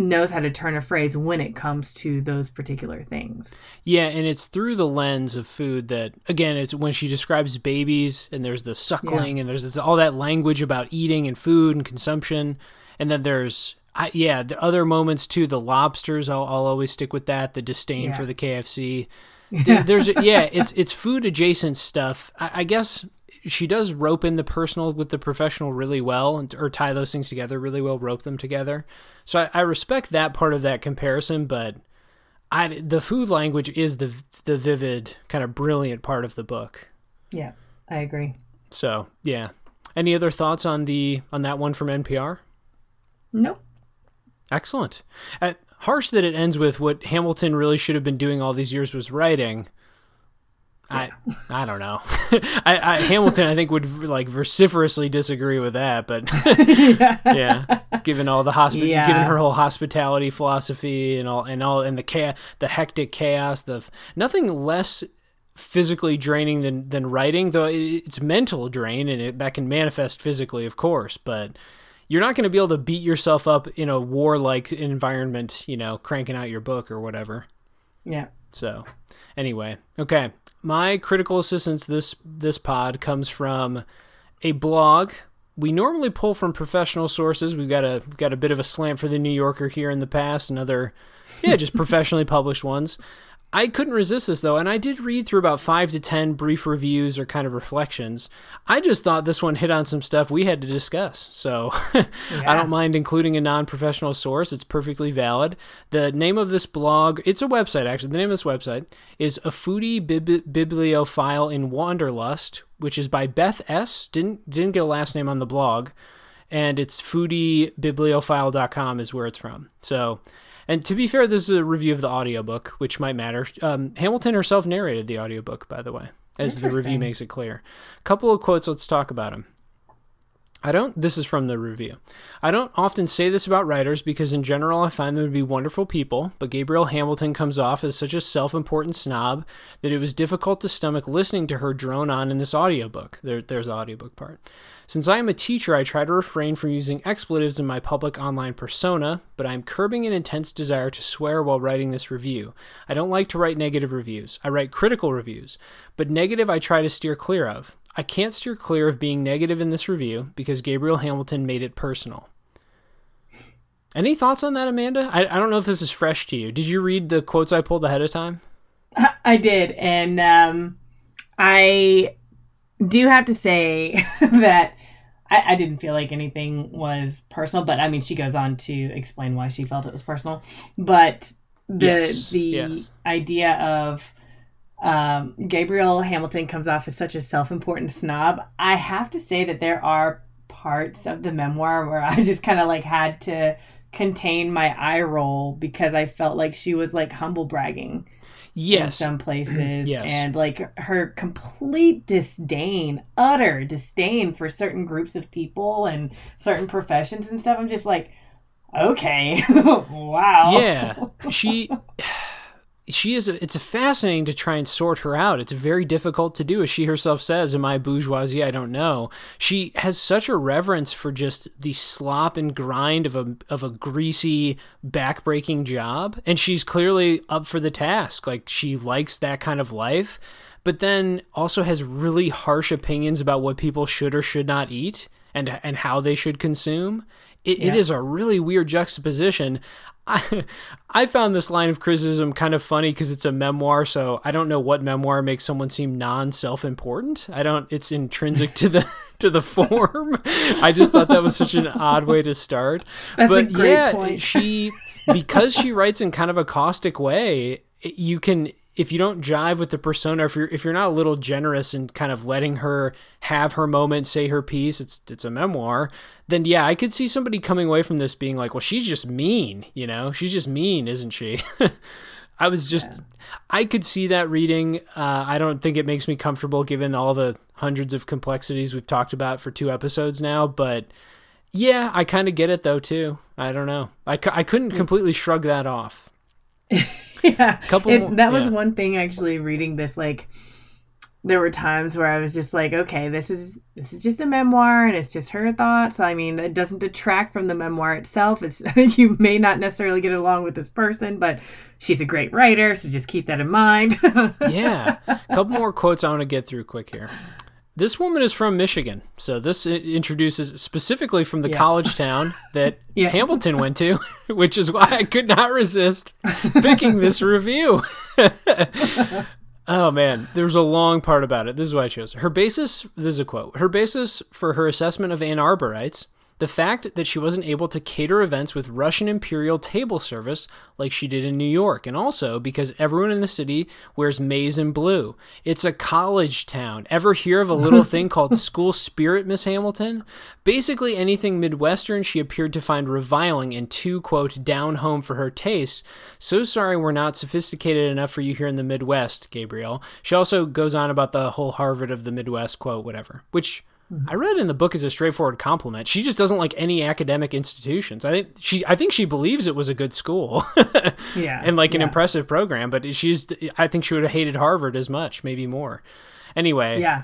knows how to turn a phrase when it comes to those particular things. Yeah, and it's through the lens of food that again, it's when she describes babies and there's the suckling and there's this, all that language about eating and food and consumption, and then there's I, yeah, the other moments too. The lobsters, I'll, I'll always stick with that. The disdain Yeah. for the KFC. There- There's yeah, it's it's food adjacent stuff. I, I guess she does rope in the personal with the professional really well, and, or tie those things together really well, rope them together. So I, I respect that part of that comparison, but I the food language is the the vivid kind of brilliant part of the book. Yeah, I agree. So yeah. Any other thoughts on the on that one from NPR? Nope. Excellent. Uh, harsh that it ends with what Hamilton really should have been doing all these years was writing. I I don't know. I, I Hamilton I think would like vociferously disagree with that, but yeah, given all the hospi- Yeah. given her whole hospitality philosophy and all and all and the chaos, the hectic chaos, the f- nothing less physically draining than than writing, though it, it's mental drain and it, that can manifest physically, of course, but you're not going to be able to beat yourself up in a war-like environment, you know, cranking out your book or whatever. Yeah. So, anyway, okay. My critical assistance this this pod comes from a blog. We normally pull from professional sources. We've got a we've got a bit of a slant for the New Yorker here in the past, and other yeah, just professionally published ones. I couldn't resist this though, and I did read through about five to ten brief reviews or kind of reflections. I just thought this one hit on some stuff we had to discuss, so I don't mind including a non-professional source. It's perfectly valid. The name of this blog, it's a website actually. The name of this website is a foodie bib- bibliophile in Wanderlust, which is by Beth S. Didn't didn't get a last name on the blog, and it's foodiebibliophile.com is where it's from. So. And to be fair, this is a review of the audiobook, which might matter. Um, Hamilton herself narrated the audiobook, by the way, as the review makes it clear. A couple of quotes, let's talk about them. I don't, this is from the review. I don't often say this about writers because, in general, I find them to be wonderful people, but Gabrielle Hamilton comes off as such a self important snob that it was difficult to stomach listening to her drone on in this audiobook. There, there's the audiobook part. Since I am a teacher, I try to refrain from using expletives in my public online persona, but I am curbing an intense desire to swear while writing this review. I don't like to write negative reviews. I write critical reviews, but negative I try to steer clear of. I can't steer clear of being negative in this review because Gabrielle Hamilton made it personal. Any thoughts on that, Amanda? I, I don't know if this is fresh to you. Did you read the quotes I pulled ahead of time? I did, and um, I do have to say that I, I, didn't feel like anything was personal, but I mean, she goes on to explain why she felt it was personal. But the yes. the yes. idea of um, Gabrielle Hamilton comes off as such a self important snob. I have to say that there are parts of the memoir where I just kind of like had to contain my eye roll because I felt like she was like humble bragging yes. in some places yes. and like her complete disdain utter disdain for certain groups of people and certain professions and stuff. I'm just like okay. Wow. Yeah. She she is a, it's a fascinating to try and sort her out. It's very difficult to do as she herself says am i bourgeoisie? I don't know. She has such a reverence for just the slop and grind of a of a greasy backbreaking job and she's clearly up for the task. Like she likes that kind of life but then also has really harsh opinions about what people should or should not eat and and how they should consume it, yeah. it is a really weird juxtaposition. I, I found this line of criticism kind of funny because it's a memoir, so I don't know what memoir makes someone seem non self important. I don't. It's intrinsic to the to the form. I just thought that was such an odd way to start. That's but yeah, point. she because she writes in kind of a caustic way. You can if you don't jive with the persona, if you're if you're not a little generous and kind of letting her have her moment, say her piece, it's it's a memoir, then yeah, I could see somebody coming away from this being like, well, she's just mean, you know, she's just mean, isn't she? I was just, yeah. I could see that reading. Uh, I don't think it makes me comfortable given all the hundreds of complexities we've talked about for two episodes now, but yeah, I kind of get it though too. I don't know. I, I couldn't mm. completely shrug that off. yeah, couple. It, that was yeah. one thing actually reading this. Like, there were times where I was just like, okay, this is this is just a memoir and it's just her thoughts. I mean, it doesn't detract from the memoir itself. It's you may not necessarily get along with this person, but she's a great writer, so just keep that in mind. yeah, a couple more quotes I want to get through quick here. This woman is from Michigan, so this introduces specifically from the yeah. college town that yeah. Hamilton went to, which is why I could not resist picking this review. Oh man, there's a long part about it. This is why I chose her basis. This is a quote. Her basis for her assessment of Ann Arborites the fact that she wasn't able to cater events with Russian imperial table service like she did in New York, and also because everyone in the city wears maize and blue. It's a college town. Ever hear of a little thing called school spirit, Miss Hamilton? Basically, anything Midwestern she appeared to find reviling and too, quote, down home for her taste. So sorry we're not sophisticated enough for you here in the Midwest, Gabrielle. She also goes on about the whole Harvard of the Midwest quote, whatever, which I read in the book as a straightforward compliment. She just doesn't like any academic institutions. I think she I think she believes it was a good school. yeah. And like an yeah. impressive program, but she's I think she would have hated Harvard as much, maybe more. Anyway. Yeah.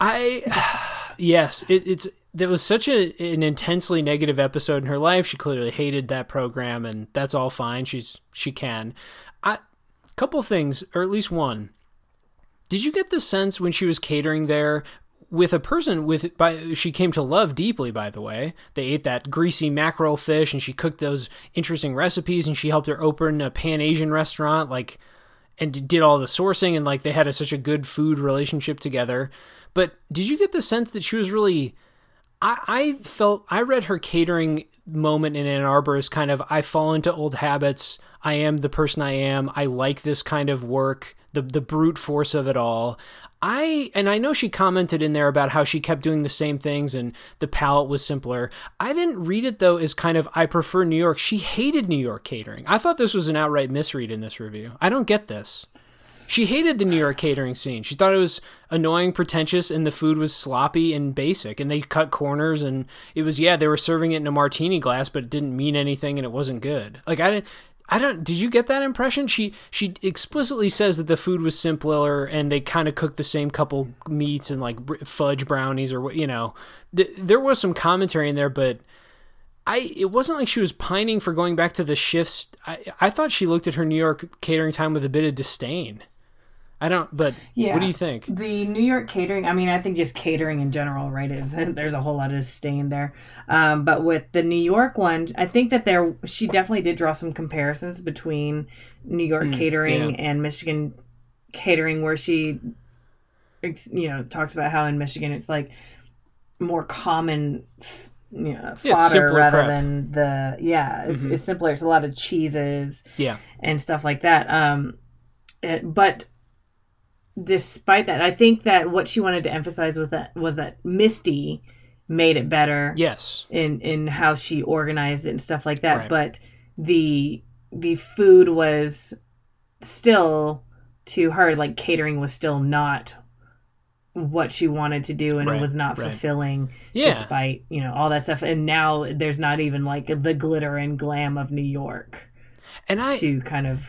I yes, it, it's there was such a, an intensely negative episode in her life. She clearly hated that program and that's all fine. She's she can. I couple things, or at least one. Did you get the sense when she was catering there with a person with by she came to love deeply by the way. They ate that greasy mackerel fish and she cooked those interesting recipes and she helped her open a pan asian restaurant like and did all the sourcing and like they had a, such a good food relationship together. But did you get the sense that she was really I, I felt i read her catering moment in ann arbor as kind of i fall into old habits. I am the person i am. I like this kind of work the the brute force of it all I and I know she commented in there about how she kept doing the same things and the palette was simpler. I didn't read it though as kind of I prefer New York. She hated New York catering. I thought this was an outright misread in this review. I don't get this. She hated the New York catering scene. She thought it was annoying, pretentious, and the food was sloppy and basic. And they cut corners, and it was yeah, they were serving it in a martini glass, but it didn't mean anything, and it wasn't good. Like I didn't. I don't. Did you get that impression? She she explicitly says that the food was simpler and they kind of cooked the same couple meats and like fudge brownies or what you know. Th- there was some commentary in there, but I it wasn't like she was pining for going back to the shifts. I I thought she looked at her New York catering time with a bit of disdain. I don't, but yeah. what do you think? The New York catering, I mean, I think just catering in general, right? Is there's a whole lot of disdain there. Um, but with the New York one, I think that there she definitely did draw some comparisons between New York mm, catering yeah. and Michigan catering, where she, you know, talks about how in Michigan it's like more common you know, fodder rather prep. than the yeah it's, mm-hmm. it's, simpler it's a lot of cheeses yeah and stuff like that um it, but despite that, I think that what she wanted to emphasize with that was that Misty made it better. Yes. In in how she organized it and stuff like that. Right. But the the food was still to her like catering was still not what she wanted to do and right, it was not right. fulfilling yeah. despite you know all that stuff and now there's not even like the glitter and glam of new york and i to kind of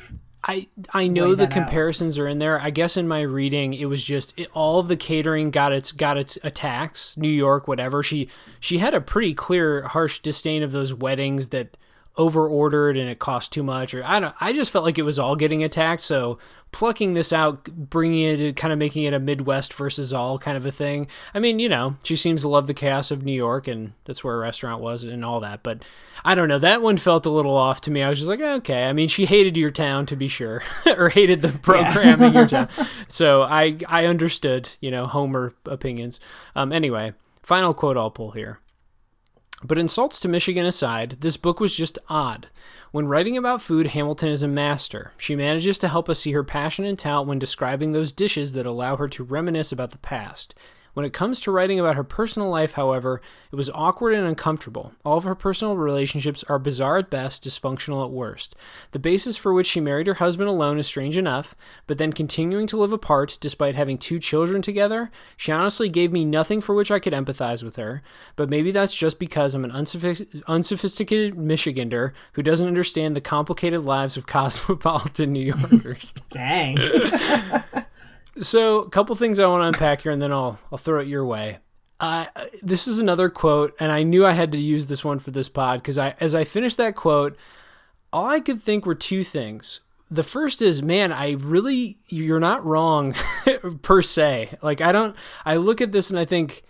I I know the comparisons out. are in there. I guess in my reading, it was just it, all of the catering got its got its attacks. New York, whatever. She she had a pretty clear, harsh disdain of those weddings that over ordered and it cost too much or I don't I just felt like it was all getting attacked. So plucking this out bringing it kind of making it a Midwest versus all kind of a thing. I mean you know she seems to love the chaos of New York and that's where a restaurant was and all that but I don't know. That one felt a little off to me. I was just like okay. I mean she hated your town to be sure or hated the program yeah. in your town. So I I understood you know Homer opinions. Um anyway final quote I'll pull here but insults to Michigan aside, this book was just odd. When writing about food, Hamilton is a master. She manages to help us see her passion and talent when describing those dishes that allow her to reminisce about the past. When it comes to writing about her personal life, however, it was awkward and uncomfortable. All of her personal relationships are bizarre at best, dysfunctional at worst. The basis for which she married her husband alone is strange enough, but then continuing to live apart despite having two children together, she honestly gave me nothing for which I could empathize with her. But maybe that's just because I'm an unsophist- unsophisticated Michigander who doesn't understand the complicated lives of cosmopolitan New Yorkers. Dang. So, a couple things I want to unpack here, and then I'll I'll throw it your way. Uh, this is another quote, and I knew I had to use this one for this pod because I, as I finished that quote, all I could think were two things. The first is, man, I really, you're not wrong per se. Like, I don't, I look at this and I think,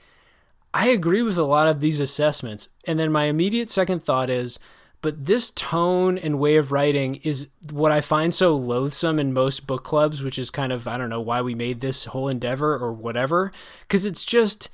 I agree with a lot of these assessments. And then my immediate second thought is, but this tone and way of writing is what I find so loathsome in most book clubs, which is kind of, I don't know why we made this whole endeavor or whatever, because it's just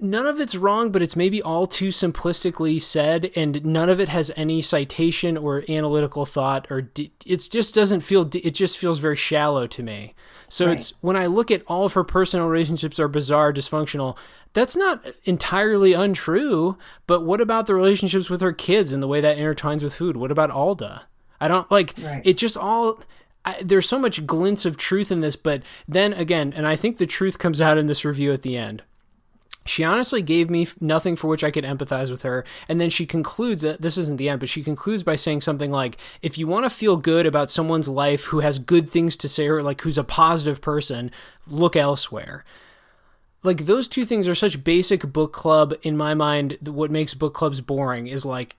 none of it's wrong, but it's maybe all too simplistically said, and none of it has any citation or analytical thought, or it just doesn't feel. It just feels very shallow to me. So right. it's when I look at all of her personal relationships are bizarre, dysfunctional. That's not entirely untrue, but what about the relationships with her kids and the way that intertwines with food? What about Alda? I don't like right. it. Just all I, there's so much glints of truth in this, but then again, and I think the truth comes out in this review at the end. She honestly gave me nothing for which I could empathize with her. And then she concludes that this isn't the end, but she concludes by saying something like, if you want to feel good about someone's life who has good things to say or like who's a positive person, look elsewhere. Like those two things are such basic book club in my mind what makes book clubs boring is like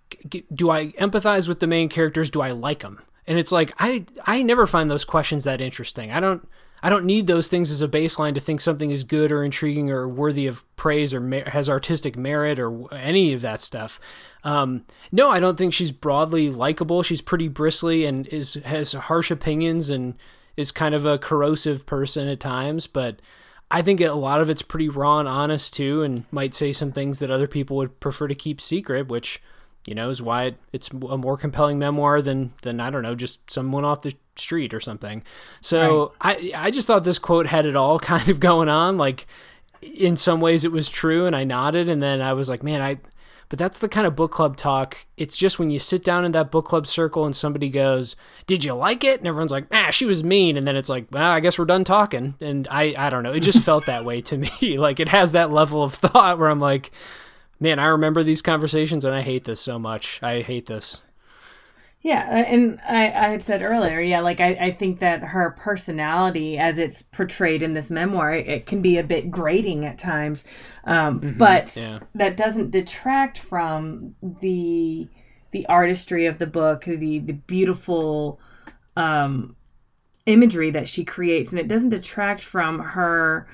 do i empathize with the main characters? Do i like them and it's like i i never find those questions that interesting. I don't i don't need those things as a baseline to think something is good or intriguing or worthy of praise or has artistic merit or any of that stuff. Um, no i don't think she's broadly likable. She's pretty bristly and is has harsh opinions and is kind of a corrosive person at times but I think a lot of it's pretty raw and honest too, and might say some things that other people would prefer to keep secret, which you know is why it's a more compelling memoir than than I don't know just someone off the street or something. So right. I I just thought this quote had it all kind of going on. Like in some ways it was true, and I nodded, and then I was like, man, I. but that's the kind of book club talk. It's just when you sit down in that book club circle and somebody goes, "Did you like it?" and everyone's like, "Ah, she was mean," and then it's like, "Well, I guess we're done talking." And I, I don't know. It just felt that way to me. like it has that level of thought where I'm like, "Man, I remember these conversations, and I hate this so much. I hate this." Yeah, and I, I had said earlier, yeah, like I, I think that her personality, as it's portrayed in this memoir, it can be a bit grating at times, um, mm-hmm, but yeah. that doesn't detract from the the artistry of the book, the the beautiful um, imagery that she creates, and it doesn't detract from her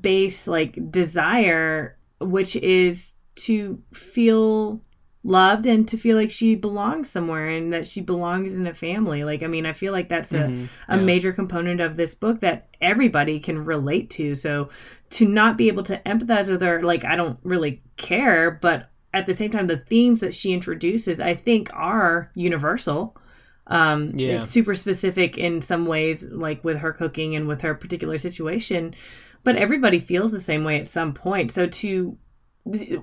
base like desire, which is to feel loved and to feel like she belongs somewhere and that she belongs in a family. Like, I mean, I feel like that's a, mm-hmm. a major component of this book that everybody can relate to. So to not be able to empathize with her, like, I don't really care, but at the same time, the themes that she introduces, I think, are universal. Um, yeah. It's super specific in some ways, like with her cooking and with her particular situation, but everybody feels the same way at some point. So to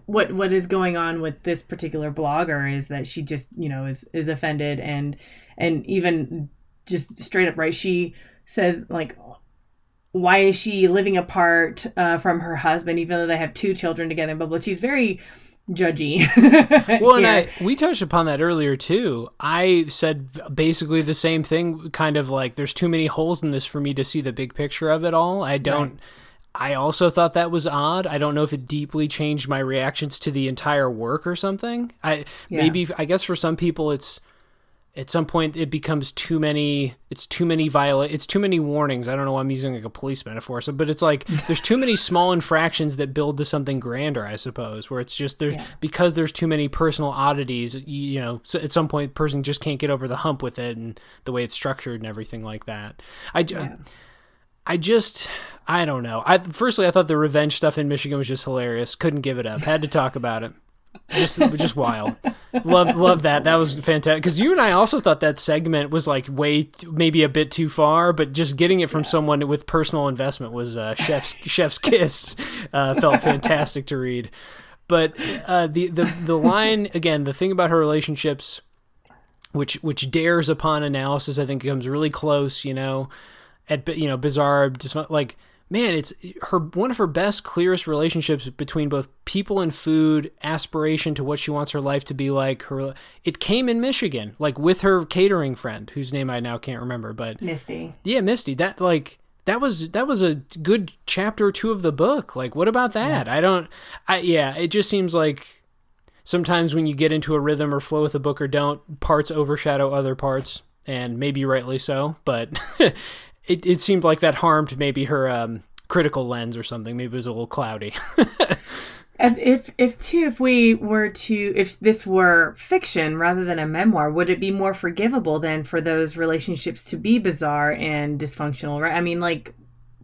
what what is going on with this particular blogger is that she just you know is is offended and and even just straight up right she says like why is she living apart uh, from her husband even though they have two children together blah blah. She's very judgy well and i we touched upon that earlier too. I said basically the same thing kind of like there's too many holes in this for me to see the big picture of it all. I don't right I also thought that was odd. I don't know if it deeply changed my reactions to the entire work or something. I yeah. maybe I guess for some people it's at some point it becomes too many it's too many viola it's too many warnings. I don't know why I'm using like a police metaphor, so but it's like there's too many small infractions that build to something grander, I suppose, where it's just there's yeah. because there's too many personal oddities, you, you know, so at some point the person just can't get over the hump with it and the way it's structured and everything like that. I yeah. I just I don't know. I firstly I thought the revenge stuff in Michigan was just hilarious. Couldn't give it up. Had to talk about it. Just just wild. Love love that. That was fantastic. Because you and I also thought that segment was like way maybe a bit too far, but just getting it from yeah. someone with personal investment was uh, chef's chef's kiss. Uh, felt fantastic to read. But uh, the the the line again, the thing about her relationships, which which dares upon analysis, I think comes really close. You know, at you know bizarre, just like man, it's her one of her best, clearest relationships between both people and food, aspiration to what she wants her life to be like. Her it came in Michigan, like with her catering friend, whose name I now can't remember, but Misty. Yeah, Misty. That like that was that was a good chapter or two of the book. Like, what about that? Yeah. I don't. I yeah, it just seems like sometimes when you get into a rhythm or flow with a book or don't, parts overshadow other parts, and maybe rightly so. But it, it seemed like that harmed maybe her um, critical lens or something. Maybe it was a little cloudy. And if if too if we were to if this were fiction rather than a memoir, would it be more forgivable then for those relationships to be bizarre and dysfunctional? Right? I mean, like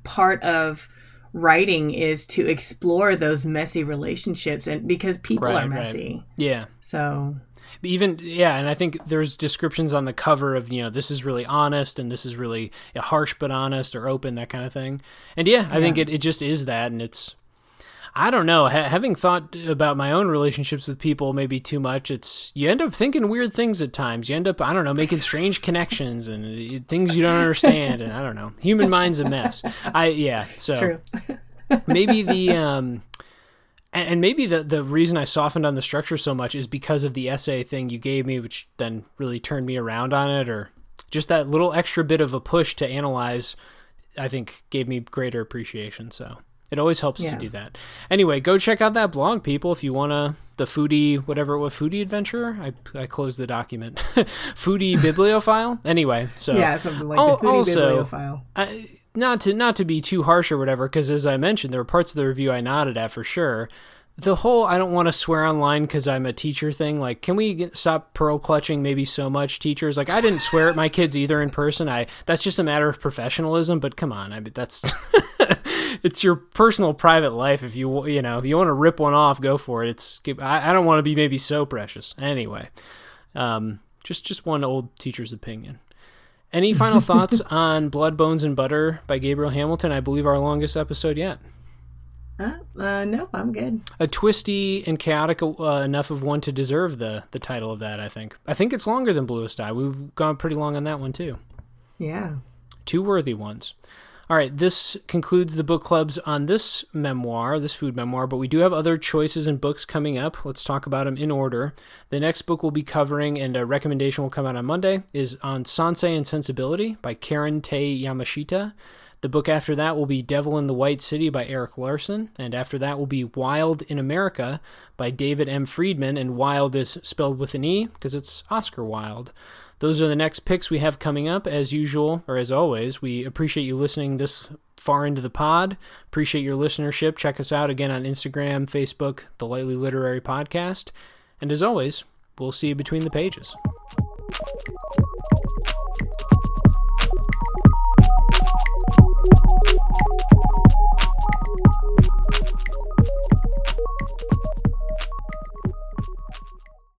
part of writing is to explore those messy relationships and because people right, are messy. Right. Yeah. So even yeah and i think there's descriptions on the cover of you know this is really honest and this is really harsh but honest or open that kind of thing. And yeah i yeah. think it, it just is that and it's i don't know ha- having thought about my own relationships with people maybe too much it's you end up thinking weird things at times. You end up i don't know making strange connections and uh, things you don't understand and i don't know human mind's a mess. I yeah so maybe the um and maybe the the reason I softened on the structure so much is because of the essay thing you gave me, which then really turned me around on it, or just that little extra bit of a push to analyze. I think gave me greater appreciation. So it always helps yeah. to do that. Anyway, go check out that blog, people, if you wanna the foodie whatever what foodie adventure. I I closed the document. foodie bibliophile. Anyway, so yeah, something like oh, the foodie also, bibliophile. I, not to not to be too harsh or whatever, because as I mentioned, there were parts of the review I nodded at for sure. The whole I don't want to swear online because I'm a teacher thing. Like, can we get, stop pearl clutching maybe so much, teachers? Like, I didn't swear at my kids either in person. I that's just a matter of professionalism. But come on, I mean that's it's your personal private life. If you you know if you want to rip one off, go for it. It's I, I don't want to be maybe so precious. Anyway, um, just just one old teacher's opinion. Any final thoughts on Blood, Bones, and Butter by Gabrielle Hamilton? I believe our longest episode yet. Uh, uh, no, I'm good. A twisty and chaotic uh, enough of one to deserve the the title of that. I think. I think it's longer than Bluest Eye. We've gone pretty long on that one too. Yeah. Two worthy ones. All right, this concludes the book clubs on this memoir, this food memoir, but we do have other choices and books coming up. Let's talk about them in order. The next book we'll be covering, and a recommendation will come out on Monday, is on Sansei and Sensibility by Karen Tei Yamashita. The book after that will be Devil in the White City by Erik Larson, and after that will be Wilde in America by David M. Friedman, and Wild is spelled with an E because it's Oscar Wilde. Those are the next picks we have coming up. As usual, or as always, we appreciate you listening this far into the pod. Appreciate your listenership. Check us out again on Instagram, Facebook, the Lightly Literary Podcast. And as always, we'll see you between the pages.